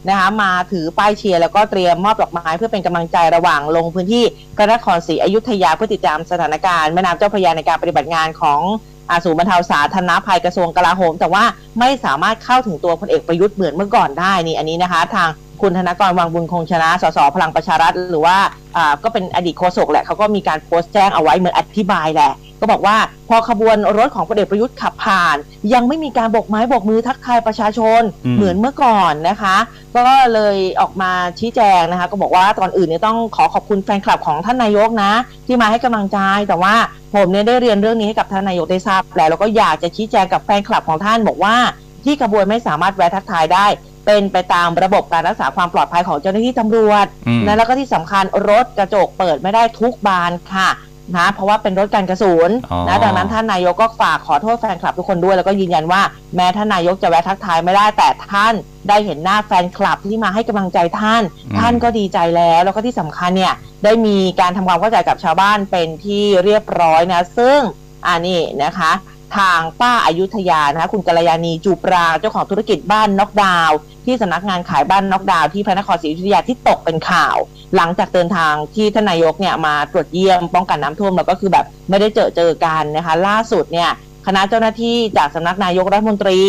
นะคะมาถือป้ายเชียร์แล้วก็เตรียมมอบดอกไม้เพื่อเป็นกำลังใจระหว่างลงพื้นที่พระนครศรีอยุธยาเพื่อติดตามสถานการณ์แม่น้ำเจ้าพระยาในการปฏิบัติงานของอาศูนย์บรรเทาสาธารณภัยกระทรวงกลาโหม แต่ว่าไม่สามารถเข้าถึงตัวพลเอกประยุทธ์เหมือนเมื่อก่อนได้นี่อันนี้นะคะ ทาง คุณธนกรวังบุญคงชนะสสพลังประชารัฐ หรือว่าอ่าก็เป็นอดีตโฆษกแหละเขาก็มีการโพสต์แจ้งเอาไว้เหมือนอธิบายแหละ ก็บอกว่าพอขบวนรถของพลเอกประยุทธ์ขับผ่าน ยังไม่มีการโบกไม้โบกมือทักทายประชาชนอืมเหมือนเมื่อก่อนนะคะ ก็เลยออกมาชี้แจงนะคะ ก็บอกว่าก่อนอื่นเนี่ยต้องขอขอบคุณแฟนคลับของท่านนายกนะ ที่มาให้กำลังใจแต่ว่าผมเนี่ยได้เรียนเรื่องนี้ให้กับท่านนายกได้ทราบแล้วแล้วก็อยากจะชี้แจงกับแฟนคลับของท่านบอกว่าที่ขบวนไม่สามารถแวะทักทายได้ เป็นไปตามระบบการรักษาความปลอดภัยของเจ้าหน้าที่ตำรวจอืมนะแล้วก็ที่สำคัญรถกระจกเปิดไม่ได้ทุกบานค่ะนะเพราะว่าเป็นรถการกระสุนอ๋อนะดังนั้นท่านนายกก็ฝากขอโทษแฟนคลับทุกคนด้วย แล้วก็ยืนยันว่าแม้ท่านนายกจะแวะทักทายไม่ได้แต่ท่านได้เห็นหน้าแฟนคลับที่มาให้กำลังใจท่านอืมท่านก็ดีใจแล้ว แล้วก็ที่สำคัญเนี่ยได้มีการทำความเข้าใจกับชาวบ้านเป็นที่เรียบร้อยนะ ซึ่งอ่านี่นะคะ ทางป้าอายุทยานะคะคุณกัลยาณีจูปราเจ้าของธุรกิจบ้านน็อกดาวที่สำนักงานขายบ้านน็อกดาวที่พระนครศรีอยุธยาที่ตกเป็นข่าว หลังจากเดินทางที่ทนายกเนี่ยมาตรวจเยี่ยมป้องกันน้ำท่วมแล้วก็คือแบบไม่ได้เจอเจอกันนะคะ ล่าสุดเนี่ยคณะเจ้าหน้าที่จากสำนักนายกรัฐมนตรี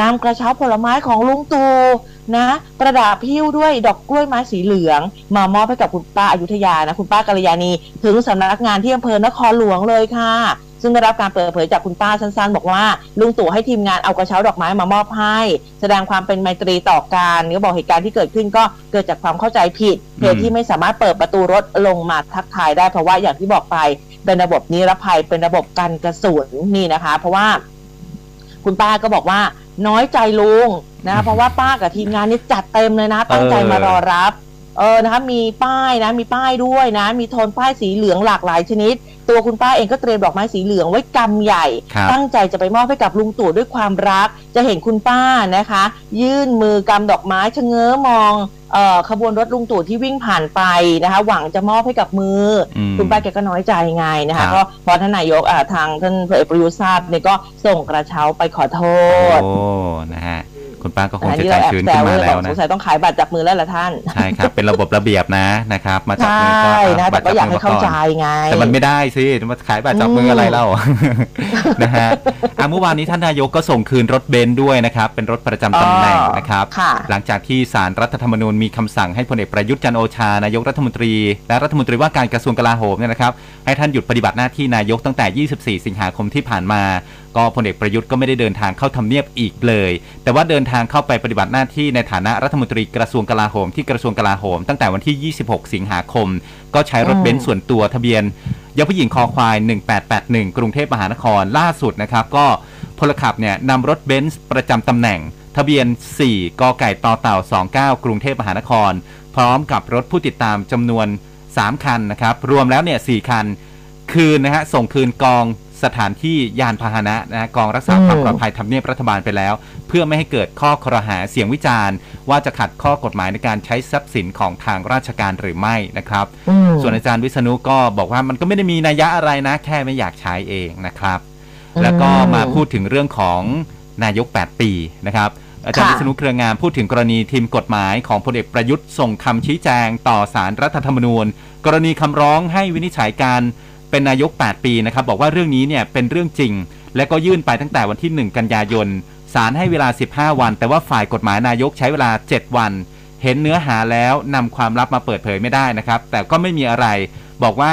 นำกระเช้าผลไม้ของลุงตูนะ ประดับพิ้วด้วยดอกกล้วยไม้สีเหลือง มามอบให้กับคุณป้าอายุทยานะ คุณป้ากัลยาณี ถึงสำนักงานที่อำเภอนครหลวงเลยค่ะ ซึ่งได้รับการเปิดเผยจากคุณป้าสั้นๆ บอกว่า ลุงตู่ให้ทีมงานเอากระเช้าดอกไม้มามอบให้ แสดงความเป็นไมตรีต่อกันก็บอกเหตุการณ์ที่เกิดขึ้นก็เกิดจากความเข้าใจผิดเหตุที่ไม่สามารถเปิดประตูรถลงมาทักทายได้เพราะว่าอย่างที่บอกไปเป็นระบบนิรภัยเป็นระบบกันกระสุนนี่นะคะ เพราะว่า คุณป้าก็บอกว่าน้อยใจลุงนะเพราะว่าป้ากับทีมงานนี่จัดเต็มเลยนะ ตั้งใจมารอรับ เออนะคะมีป้ายนะมีป้ายด้วยนะ มีโทนป้ายสีเหลืองหลากหลายชนิด ตัวคุณป้าเองก็เตรียมดอกไม้สีเหลืองไว้กำใหญ่ครับตั้งใจจะไปมอบให้กับลุงตู่ด้วยความรัก จะเห็นคุณป้านะคะ ยื่นมือกำดอกไม้ชะเง้อมองเอ่อขบวนรถลุงตู่ที่วิ่งผ่านไปนะคะ หวังจะมอบให้กับมืออมคุณป้าแกก็น้อยใจไงนะครัคะบก็พอท่านนายกอ่าทางท่านพลเอกประยุทธ์ทราบเนี่ยก็ส่งกระเช้าไปขอโทษโอ้นะฮะ คุณป้าก็คงอันจะนี้ใจเราแอบชื้นแซขึ้วนมาเลยแล้วบอกสนะงสัยต้องขายบัตรจับมือแล้วล่ะท่านใช่ครับเป็นระบบระเบียบนะนะครับมาจับใช่มือก็เนะแต่ก็อยากให้เข้าใจบัตรจับมือไงแต่มันไม่ได้สิมาขายบัตรจับมืออะไรเล่านะฮะอะเมื่อวานนี้ท่านนายกก็ส่งคืนรถเบนซ์ด้วยนะครับเป็นรถประจำตำแหน่งนะครับค่ะหลังจากที่สารรัฐธรรมนูญมีคำสั่งให้พลเอกประยุทธ์จันทร์โอชานายกรัฐมนตรี และรัฐมนตรีว่าการกระทรวงกลาโหมเนี่ยนะครับให้ท่านหยุดปฏิบัติหน้าที่นายกตั้งแต่ 24 สิงหาคมที่ผ่านมา ก็พลเอกประยุทธ์ก็ไม่ได้เดินทางเข้าทำเนียบอีกเลย แต่ว่าเดินทางเข้าไปปฏิบัติหน้าที่ในฐานะรัฐมนตรีกระทรวงกลาโหมที่กระทรวงกลาโหม ตั้งแต่วันที่ 26 สิงหาคม ก็ใช้รถเบนซ์ส่วนตัวทะเบียนยผู้หญิงคอควาย 1881 กรุงเทพมหานครล่าสุดนะครับ ก็พลขับเนี่ยนำรถเบนซ์ประจำตำแหน่ง ทะเบียน 4กไก่ต่อเต่า 29 กรุงเทพมหานคร พร้อมกับรถผู้ติดตามจำนวน 3 คันนะครับ รวมแล้วเนี่ย4คัน คืนนะฮะส่งคืนกอง สถานที่ยานพาหนะนะฮะกองรักษาความอืมปลอดภัยทำเนียบรัฐบาลไปแล้ว เพื่อไม่ให้เกิดข้อครหาเสียงวิจารณ์ ว่าจะขัดข้อกฎหมายในการใช้ทรัพย์สินของทางราชการหรือไม่นะครับอืมส่วนอาจารย์วิษณุก็บอกว่ามันก็ไม่ได้มีนัยยะอะไรนะ แค่ไม่อยากใช้เองนะครับอืมแล้วก็มาพูดถึงเรื่องของนายก 8 ปีนะครับอาจารย์ค่ะวิษณุเครืองามพูดถึงกรณีทีมกฎหมายของพลเอกประยุทธ์ส่งคำชี้แจงต่อสารรัฐธรรมนูญ กรณีคำร้องให้วินิจฉัยการ เป็นนายก 8 ปีนะครับบอกว่าเรื่องนี้เนี่ยเป็นเรื่องจริง และก็ยื่นไปตั้งแต่วันที่ 1 กันยายนศาลให้เวลา 15 วัน แต่ว่าฝ่ายกฎหมายนายกใช้เวลา 7 วัน เห็นเนื้อหาแล้วนำความลับมาเปิดเผยไม่ได้นะครับ แต่ก็ไม่มีอะไรบอกว่า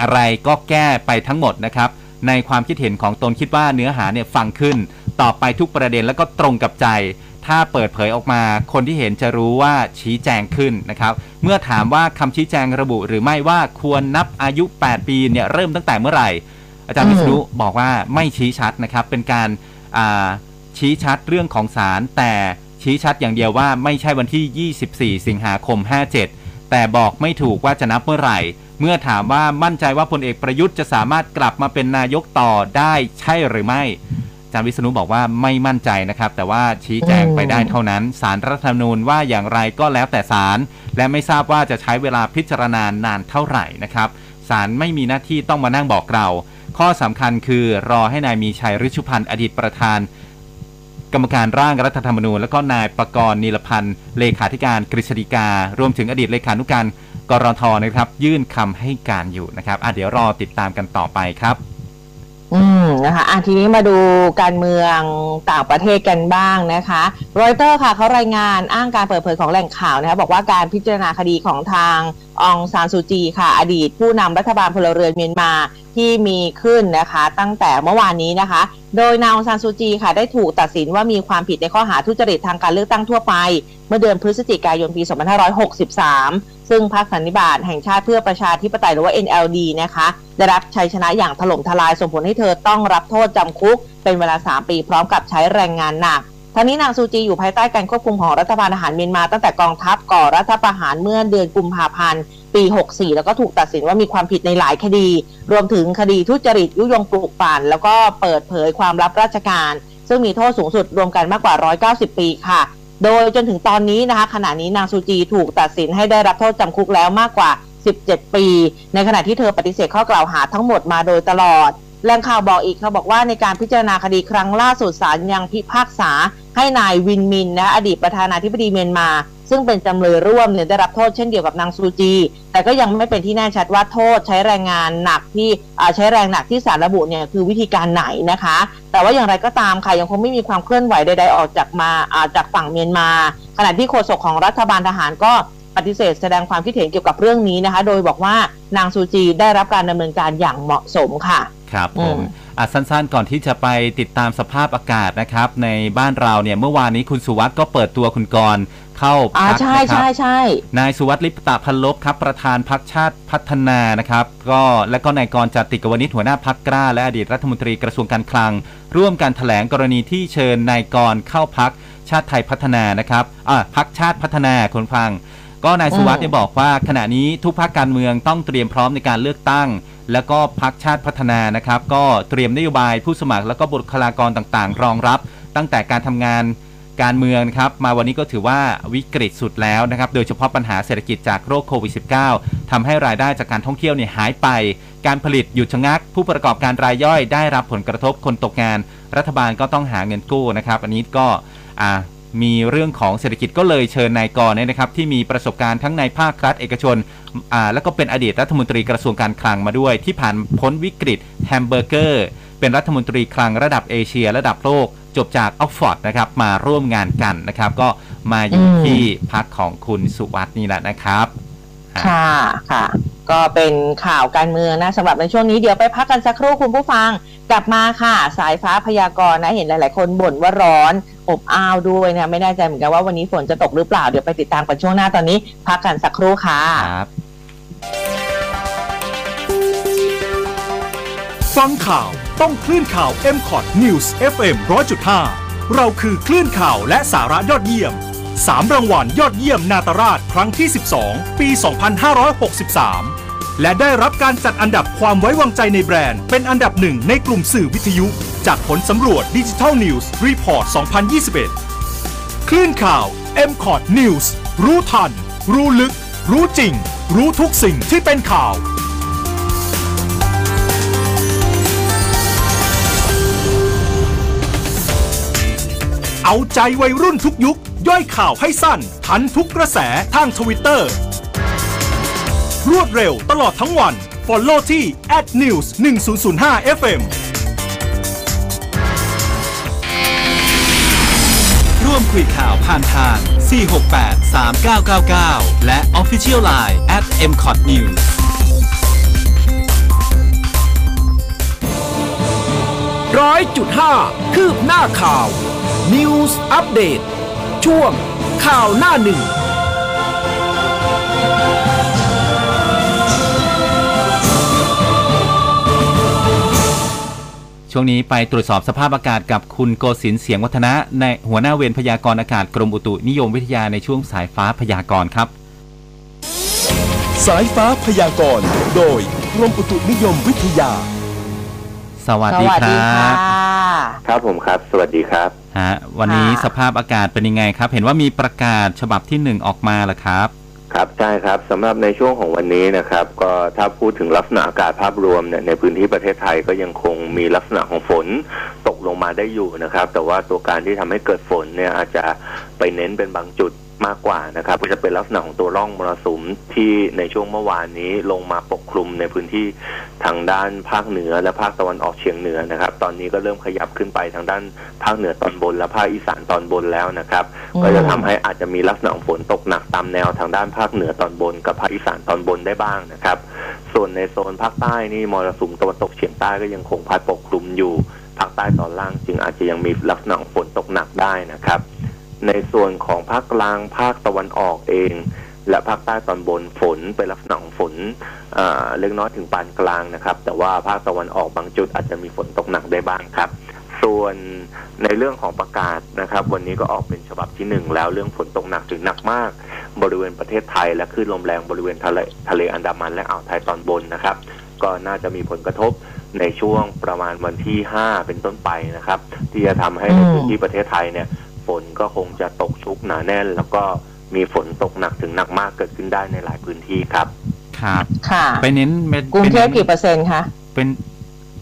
อะไรก็แก้ไปทั้งหมดนะครับ ในความคิดเห็นของตนคิดว่าเนื้อหาเนี่ยฟังขึ้นตอบไปทุกประเด็นแล้วก็ตรงกับใจ ถ้าเปิดเผยออกมาคนที่เห็นจะรู้ว่าชี้แจงขึ้นนะครับ เมื่อถามว่าคำชี้แจงระบุหรือไม่ว่าควรนับอายุ 8 ปีเนี่ยเริ่มตั้งแต่เมื่อไหร่ อาจารย์อืวิมษณุบอกว่าไม่ชี้ชัดนะครับ เป็นการอ่าชี้ชัดเรื่องของศาลแต่ชี้ชัดอย่างเดียวว่าไม่ใช่วันที่ 24 สิงหาคม 57 แต่บอกไม่ถูกว่าจะนับเมื่อไหร่ เมื่อถามว่ามั่นใจว่าพลเอกประยุทธ์จะสามารถกลับมาเป็นนายกต่อได้ใช่หรือไม่อา จารย์วิษณุบอกว่าไม่มั่นใจนะครับ แต่ว่าชี้แจงไปได้เท่านั้นสารรัฐธรรมนูญว่าอย่างไรก็แล้วแต่ศาลและไม่ทราบว่าจะใช้เวลาพิจารณานานเท่าไหร่นะครับศาลไม่มีหน้าที่ต้องมานั่งบอกเรา ข้อสำคัญคือรอให้นายมีชัยฤชุพันธ์อดีตประธาน กรรมการร่างรัฐธรรมนูญ และก็นายประกรณ์นิลพันธ์เลขาธิการกฤษฎีกา รวมถึงอดีตเลขานุการกรทนะครับ ยื่นคำให้การอยู่นะครับอะเดี๋ยวรอติดตามกันต่อไปครับ อืมนะคะอะทีนี้มาดูการเมืองต่างประเทศกันบ้างนะคะรอยเตอร์ค่ะเขารายงานอ้างการเปิดเผยของแหล่งข่าวนะคะบอกว่าการพิจารณาคดีของทาง องซานซูจีค่ะ อดีตผู้นำรัฐบาลพลเรือนเมียนมาที่มีขึ้นนะคะ ตั้งแต่เมื่อวานนี้นะคะ โดยนางองซานซูจีค่ะได้ถูกตัดสินว่ามีความผิดในข้อหาทุจริตทางการเลือกตั้งทั่วไป เมื่อเดือนพฤศจิกายนปี 2563 ซึ่งพรรคสันนิบาตแห่งชาติเพื่อประชาธิปไตยหรือว่า NLD นะคะ ได้รับชัยชนะอย่างถล่มทลายส่งผลให้เธอต้องรับโทษจำคุก เป็นเวลา 3 ปีพร้อมกับใช้แรงงานหนัก ทั้งนี้นางซูจีอยู่ภายใต้การควบคุมของรัฐบาลอาหารเมียนมาตั้งแต่กองทัพก่อรัฐประหารเมื่อเดือนกุมภาพันธ์ปี 64 แล้วก็ถูกตัดสินว่ามีความผิดในหลายคดี รวมถึงคดีทุจริตยุยงปลูกปั่นแล้วก็เปิดเผยความลับราชการ ซึ่งมีโทษสูงสุดรวมกันมากกว่า 190 ปีค่ะ โดยจนถึงตอนนี้นะคะขณะนี้นางซูจีถูกตัดสินให้ได้รับโทษจำคุกแล้วมากกว่า 17 ปี ในขณะที่เธอปฏิเสธข้อกล่าวหาทั้งหมดมาโดยตลอด แหล่งข่าวบอกอีกเขาบอกว่าในการพิจารณาคดีครั้งล่าสุดศาลยังพิพากษาให้นายวินมินนะอดีตประธานาธิบดีเมียนมา ซึ่งเป็นจำเลยร่วมเนี่ยได้รับโทษเช่นเดียวกับนางซูจี แต่ก็ยังไม่เป็นที่แน่ชัดว่าโทษใช้แรงงานหนักที่ใช้แรงหนักที่สารระบุเนี่ยคือวิธีการไหนนะคะ แต่ว่าอย่างไรก็ตามค่ะยังคงไม่มีความเคลื่อนไหวใดๆออกจากมาจากฝั่งเมียนมา ขณะที่โฆษกของรัฐบาลทหารก็ ปฏิเสธแสดงความคิดเห็นเกี่ยวกับเรื่องนี้นะคะ โดยบอกว่านางซูจีได้รับการดำเนินการอย่างเหมาะสมค่ะ ครับผอืมมอะสั้นๆ ก่อนที่จะไปติดตามสภาพอากาศนะครับ ในบ้านเราเนี่ยเมื่อวานนี้คุณสุวัสด์ก็เปิดตัวคุณกรณ์เข้าอ่าพักใช่นะครัใช่บใช่นายสุวัสดิ์ลิปตะพันลบครับ ประธานพักชาติพัฒนานะครับ ก็และก็นายกรจติกวณิชหัวหน้าพักกล้า และอดีตรัฐมนตรีกระทรวงการคลัง ร่วมกันแถลงกรณีที่เชิญนายกรเข้าพักชาติไทยพัฒนานะครับอ่าพักชาติพัฒนาคนฟัง ก็นายสุวัสดิ์เนี่ยบอกว่าขณะนี้ทุกภาคการเมืองต้องเตรียมพร้อมในการเลือกตั้ง แล้วก็พักชาติพัฒนานะครับ ก็เตรียมนโยบายผู้สมัคร แล้วก็บุคลากรต่างๆ รองรับ ตั้งแต่การทำงานการเมืองนะครับมาวันนี้ก็ถือว่าวิกฤตสุดแล้วนะครับ โดยเฉพาะปัญหาเศรษฐกิจจากโรคโควิด -19 ทำให้รายได้จากการท่องเที่ยวเนี่ยหายไป การผลิตหยุดชะงัก ผู้ประกอบการรายย่อยได้รับผลกระทบคนตกงาน รัฐบาลก็ต้องหาเงินกู้นะครับ อันนี้ก็อ่า มีเรื่องของเศรษฐกิจก็เลยเชิญนายกรเนี่ยนะครับที่มีประสบการณ์ทั้งในภาครัฐเอกชนอ่าแล้วก็เป็นอดีตรัฐมนตรีกระทรวงการคลังมาด้วย ที่ผ่านพ้นวิกฤตแฮมเบอร์เกอร์เป็นรัฐมนตรีคลังระดับเอเชีย ระดับโลกจบจากออกฟอร์ดนะครับมาร่วมงานกันนะครับ ก็มาอยู่อืมที่พักของคุณสุวัสด์นี่แหละนะครับ ค่ะค่ะ ก็เป็นข่าวการเมืองนะสำหรับในช่วงนี้เดี๋ยวไปพักกันสักครู่คุณผู้ฟัง กลับมาค่ะ สายฟ้าพยากรณ์นะเห็นหลาย ๆ คนบ่นว่าร้อนอบอ้าวด้วยนะไม่แน่ใจเหมือนกันว่าวันนี้ฝนจะตกหรือเปล่าเดี๋ยวไปติดตามกันช่วงหน้าตอนนี้พักกันสักครู่ค่ะครับฟังข่าวต้องคลื่นข่าว m c o t News FM 100.5 เราคือคลื่นข่าวและสาระยอดเยี่ยม 3 รางวัลยอดเยี่ยมนาตราชครั้งที่ 12 ปี 2563 และได้รับการจัดอันดับความไว้วางใจในแบรนด์ เป็นอันดับหนึ่งในกลุ่มสื่อวิทยุ จากผลสำรวจ Digital News Report 2021 คลื่นข่าว m c o t News รู้ทัน รู้ลึก รู้จริง รู้ทุกสิ่งที่เป็นข่าวเอาใจวัยรุ่นทุกยุค ย่อยข่าวให้สั้น ทันทุกกระแสทางทวิตเตอร์รวดเร็วตลอดทั้งวัน Follow ที่ @news 1005 FM ร่วมคุยข่าวผ่านทาง 468 3999 และ Official Line at m c o t News ร้อยจุดห้าคืบหน้าข่าว News อัปเดต ช่วง ข่าวหน้าหนึ่งช่วงนี้ไปตรวจสอบสภาพอากาศกับคุณโกศินทร์เสียงวัฒนะ ในหัวหน้าเวรพยากรณ์อากาศกรมอุตุนิยมวิทยาในช่วงสายฟ้าพยากรณ์ครับ สายฟ้าพยากรณ์โดยกรมอุตุนิยมวิทยา สวัสสดีวัสคดีรัค่ะบครับผมครับ สวัสดีครับฮะวันนี้ค่ะสภาพอากาศเป็นยังไงครับ เห็นว่ามีประกาศฉบับที่หนึ่งออกมาแล้วครับ ครับใช่ครับสำหรับในช่วงของวันนี้นะครับ ก็ถ้าพูดถึงลักษณะอากาศภาพรวมเนี่ยในพื้นที่ประเทศไทยก็ยังคงมีลักษณะของฝนตกลงมาได้อยู่นะครับ แต่ว่าตัวการที่ทำให้เกิดฝนเนี่ยอาจจะไปเน้นเป็นบางจุด มากกว่านะครับก็จะเป็นลักษณะของตัวร่องมรสุมที่ในช่วงเมื่อวานนี้ลงมาปกคลุมในพื้นที่ทางด้านภาคเหนือและภาคตะวันออกเฉียงเหนือนะครับ ตอนนี้ก็เริ่มขยับขึ้นไปทางด้านภาคเหนือตอนบนและภาคอีสานตอนบนแล้วนะครับ ก็จะทำให้อาจจะมีลักษณะของฝนตกหนักตามแนวทางด้านภาคเหนือตอนบน กับภาคอีสานตอนบนได้บ้างนะครับ ส่วนในโซนภาคใต้นี่มรสุมตะวันตกเฉียงใต้ก็ยังคงพัดปกคลุมอยู่ภาคใต้ตอนล่างจึงอาจจะยังมีลักษณะฝนตกหนักได้นะครับ ในส่วนของภาคกลางภาคตะวันออกเอง และภาคใต้ตอนบนฝนเป็นลักษณะของฝนเล็กน้อยถึงปานกลางนะครับ แต่ว่าภาคตะวันออกบางจุดอาจจะมีฝนตกหนักได้บ้างครับ ส่วนในเรื่องของประกาศนะครับ วันนี้ก็ออกเป็นฉบับที่หนึ่งแล้วเรื่องฝนตกหนักถึงหนักมาก บริเวณประเทศไทย และคลื่นลมแรงบริเวณทะเลทะเลอันดามันและอ่าวไทยตอนบนนะครับ ก็น่าจะมีผลกระทบในช่วงประมาณวันที่ 5 เป็นต้นไปนะครับ ที่จะทำให้ในพื้นที่ประเทศไทยเนี่ย ฝนก็คงจะตกชุกหนาแน่น แล้วก็มีฝนตกหนักถึงหนักมากเกิดขึ้นได้ในหลายพื้นที่ครับครับค่ะ ไปเน้นเป็นกรุงเทพป็นกี่เปอร์เซ็นต์คะเป็น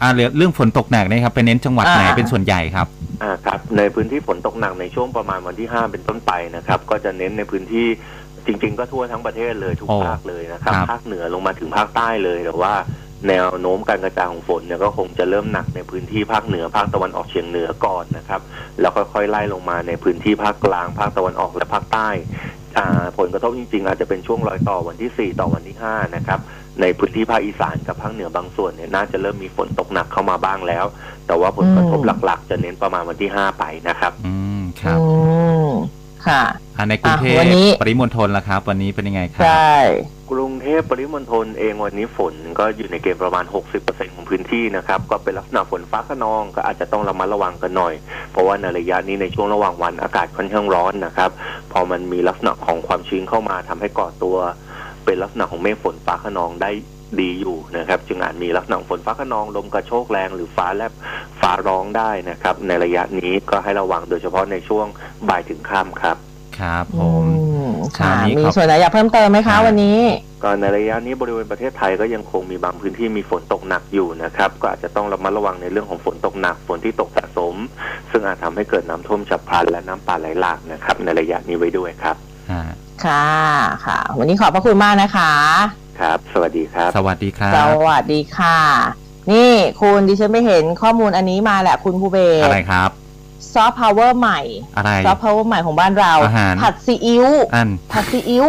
อ่าเรื่องเรื่องฝนตกหนักนะครับไปเน้นจังหวัดไหนอ่าเป็นส่วนใหญ่ครับอ่าครับ ในพื้นที่ฝนตกหนักในช่วงประมาณวันที่5เป็นต้นไปนะครับ ก็จะเน้นในพื้นที่จริง ๆ ก็ทั่วทั้งประเทศเลยทุกโอ้ภาคเลยนะครับครับภาคเหนือลงมาถึงภาคใต้เลยแต่ว่า แนวโน้มการกระจายของฝนเนี่ยก็คงจะเริ่มหนักในพื้นที่ภาคเหนือภาคตะวันออกเฉียงเหนือก่อนนะครับ แล้วค่อยๆไล่ลงมาในพื้นที่ภาคกลางภาคตะวันออกและภาคใต้อ่าผลกระทบจริงๆ อาจจะเป็นช่วงรอยต่อวันที่ 4 ต่อวันที่ 5 นะครับ ในพื้นที่ภาคอีสานกับภาคเหนือบางส่วนเนี่ยน่าจะเริ่มมีฝนตกหนักเข้ามาบ้างแล้ว แต่ว่าผลกระทบอืมหลักๆ จะเน้นประมาณวันที่ 5 ไปนะครับ อืม ครับอืม ค่ะอ่าในกรุงเทพอะวันนี้ปริมณฑลล่ะครับ วันนี้เป็นยังไงครัใช่กรุงเทพปริมณฑลเองวันนี้ฝนก็อยู่ในเกณฑ์ประมาณ 60%ของพื้นที่นะครับ ก็เป็นลักษณะฝนฟ้าขนองก็อาจจะต้องระมัดระวังกันหน่อย เพราะว่าในระยะนี้ในช่วงระหว่างวันอากาศค่อนข้างร้อนนะครับ พอมันมีลักษณะของความชื้นเข้ามาทำให้ก่อตัว เป็นลักษณะของเมฆฝนฟ้าขนองได้ ดีอยู่นะครับ จึงอาจมีลักษณะของฝนฟ้าขนองลมกระโชกแรงหรือฟ้าแลบฟ้าร้องได้นะครับ ในระยะนี้ก็ให้ระวังโดยเฉพาะในช่วงบ่ายถึงค่ำครับครับผอืมมค่ะอันนี้มีครับส่วนไหนอยากเพิ่มเติมไหมครัคะบวันนี้ ก็ในระยะนี้บริเวณประเทศไทยก็ยังคงมีบางพื้นที่มีฝนตกหนักอยู่นะครับ ก็อาจจะต้องระมัดระวังในเรื่องของฝนตกหนักฝนที่ตกสะสม ซึ่งอาจทำให้เกิดน้ำท่วมฉับพลันและน้ำป่าไหลหลากนะครับ ในระยะนี้ไว้ด้วยครับอ่า ค่ะ ค่ะ วันนี้ขอบพระคุณมากนะคะ ครับ สวัสดีครับ สวัสดีครับ สวัสดีค่ะ นี่คุณดิฉันไปเห็นข้อมูลอันนี้มาแหละคุณภูเบศอะไรครับซอฟต์พาวเวอร์ใหม่อะไรซอฟต์พาวเวอร์ใหม่ของบ้านเราอาหารผัดซีอิ๊วอันผัดซีอิ๊ว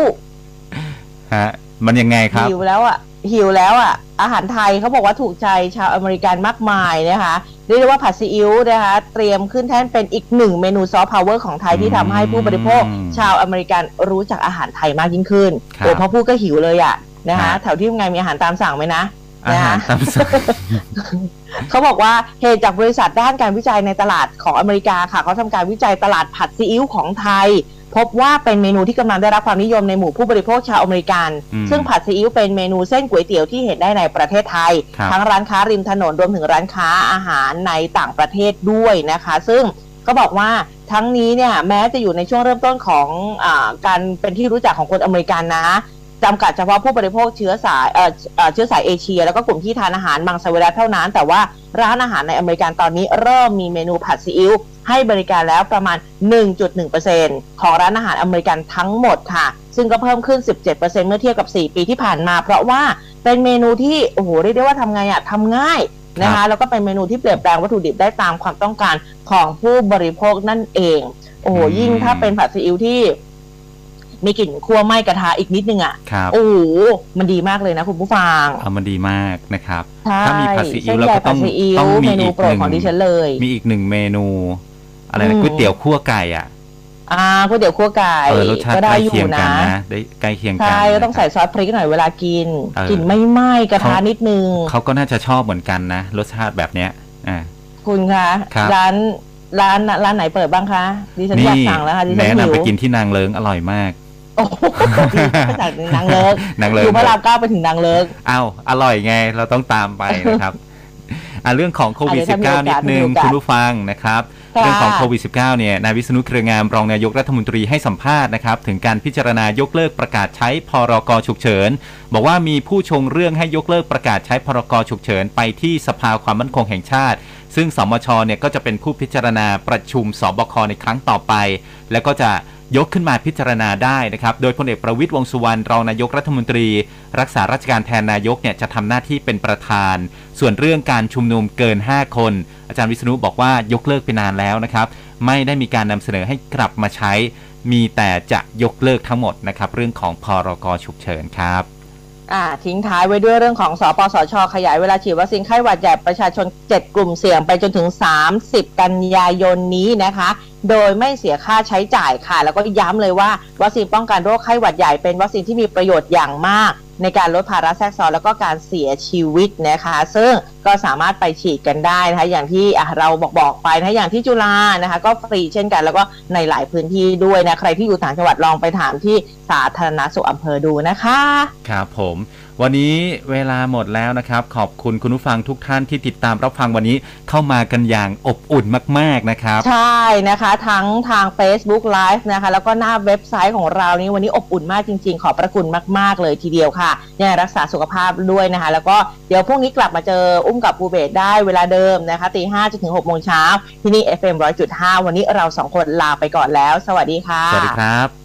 ฮะมันยังไงครับหิวแล้วอะ หิวแล้วอะอาหารไทยเขาบอกว่าถูกใจชาวอเมริกันมากมายนะคะเรียกได้ว่าผัดซีอิ๊วนะคะเตรียมขึ้นแท่นเป็นอีกหนึ่งเมนูซอฟต์พาวเวอร์ของไทยที่ทำให้ผู้บริโภคอืมชาวอเมริกันรู้จักอาหารไทยมากยิ่งขึ้นครับโอ้พอพูดก็หิวเลยอะนะคะครับแถวที่ทำงานมีอาหารตามสั่งไหมนะ อาหารนะคะตามสั่งเขาบอกว่าเหตุจากบริษัทด้านการวิจัยในตลาดของอเมริกาค่ะเขาทำการวิจัยตลาดผัดซีอิ๊วของไทย พบว่าเป็นเมนูที่กำลังได้รับความนิยมในหมู่ผู้บริโภคชาวอเมริกันอืมซึ่งผัดซีอิ๊วเป็นเมนูเส้นก๋วยเตี๋ยวที่เห็นได้ในประเทศไทยครับทั้งร้านค้าริมถนนรวมถึงร้านค้าอาหารในต่างประเทศด้วยนะคะ ซึ่งก็บอกว่าทั้งนี้เนี่ยแม้จะอยู่ในช่วงเริ่มต้นของอาการเป็นที่รู้จักของคนอเมริกันนะ จำกัดเฉพาะผู้บริโภคเชื้อสายเอ่อเอ่อเชื้อสายเอเชีย แล้วก็กลุ่มที่ทานอาหารมังสวิรัตเท่านั้น แต่ว่าร้านอาหารในอเมริกันตอนนี้เริ่มมีเมนูผัดซีอิ๊วให้บริการแล้วประมาณ 1.1%ของร้านอาหารอเมริกันทั้งหมดค่ะ ซึ่งก็เพิ่มขึ้น 17%เมื่อเทียบกับ 4 ปีที่ผ่านมา เพราะว่าเป็นเมนูที่โอ้โหเรียกได้ว่าทำไงอะทำง่ายนะครัคะบแล้วก็เป็นเมนูที่เปลี่ยนแปลงวัตถุดิบได้ตามความต้องการของผู้บริโภคนั่นเอง โอ้โหอืมยิ่งถ้าเป็นผัดซีอิ๊วที่ มีกลิ่นคั่วไหม้กระทะอีกนิดนึงอะครับโอ้โหมันดีมากเลยนะคุณผู้ฟังเอามันดีมากนะครับใช่ถ้ามีผัดซีอิ๊เส้วนแล้วใหญ่ก็ต้ผัอดงซีอิ๊วต้องมีเมนูอีกโปรหดนึ่งของดิฉันเลย มีอีกหนึ่งเมนู อะไรอืนะมก๋วยเตี๋ยวคั่วไก่อะอ่าก๋วยเตี๋ยวคั่วไก่เออรสชาติก็ใกได้ล้อเคียยู่งกันนะนะได้ใกล้เคียงกันใช่ก็ต้องใส่ซอสพริกหน่อยเวลากินเออกลิ่นไม่ไหม้กระทะเขานิดนึงเขาก็น่าจะชอบเหมือนกันนะ รสชาติแบบเนี้ยอ่าคุณคะครับร้านร้านร้านไหนเปิดบ้างคะดิฉันอยากสั่งแล้วค่ะดิฉันแนะหินำวไปกินที่นางเลิงอร่อยมาก โอ้โหไปจากนางเลิกนางเลิองยู่พระรามเก้าไปถึงนางเลิกอ้าวอร่อยไงเราต้องตามไปนะครับอะเรื่องของโควิดอะเดี๋ยวถ้ามี -19 นิดนึงโอกาสคุณผู้ฟังนะครับค่ะเรื่องของโควิด -19 เนี่ย นายวิษณุเครืองามรองนายกรัฐมนตรีให้สัมภาษณ์นะครับ ถึงการพิจารณายกเลิกประกาศใช้พรกฉุกเฉิน บอกว่ามีผู้ชงเรื่องให้ยกเลิกประกาศใช้พรกฉุกเฉิน ไปที่สภาความมั่นคงแห่งชาติ ซึ่งสมชเนี่ยก็จะเป็นผู้พิจารณาประชุมสบคในครั้งต่อไป แล้วก็จะยกขึ้นมาพิจารณาได้นะครับ โดยพลเอกประวิตยวงสุวรรณรองนายกรัฐมนตรี รักษาราชการแทนนายกเนี่ยจะทำหน้าที่เป็นประธาน ส่วนเรื่องการชุมนุมเกิน 5 คน อาจารย์วิษณุบอกว่ายกเลิกไปนานแล้วนะครับ ไม่ได้มีการนำเสนอให้กลับมาใช้ มีแต่จะยกเลิกทั้งหมดนะครับ เรื่องของพรกฉุกเฉินครับ อ่าทิ้งท้ายไว้ด้วยเรื่องของสปสช ขยายเวลาฉีดวัคซีนไข้หวัดใหญ่ประชาชน 7 กลุ่มเสี่ยงไปจนถึง 30 กันยายนนี้นะคะ โดยไม่เสียค่าใช้จ่ายค่ะ แล้วก็ย้ำเลยว่าวัคซีนป้องกันโรคไข้หวัดใหญ่เป็นวัคซีนที่มีประโยชน์อย่างมาก ในการลดภาระแทรกซ้อนแล้วก็การเสียชีวิตนะคะ ซึ่งก็สามารถไปฉีดกันได้นะคะ อย่างที่เราบอกบอกไปนะอย่างที่จุฬานะคะ ก็ฟรีเช่นกันแล้วก็ในหลายพื้นที่ด้วยนะ ใครที่อยู่ต่างจังหวัดลองไปถามที่สาธารณสุขอำเภอดูนะคะ ครับผม วันนี้เวลาหมดแล้วนะครับ ขอบคุณคุณผู้ฟังทุกท่านที่ติดตามรับฟังวันนี้เข้ามากันอย่างอบอุ่นมาก ๆนะครับ ใช่นะคะ ทั้งทาง Facebook Live นะคะ แล้วก็หน้าเว็บไซต์ของเรานี่วันนี้อบอุ่นมากจริง ๆ ขอบพระคุณมาก ๆ เลยทีเดียวค่ะยังไงรักษาสุขภาพด้วยนะคะ แล้วก็เดี๋ยวพรุ่งนี้กลับมาเจออุ้มกับภูเบศได้เวลาเดิมนะคะตีห้าจนถึงหกโมงเช้าที่นี่ FM 100.5 วันนี้เราสองคนลาไปก่อนแล้ว สวัสดีค่ะ สวัสดีครับ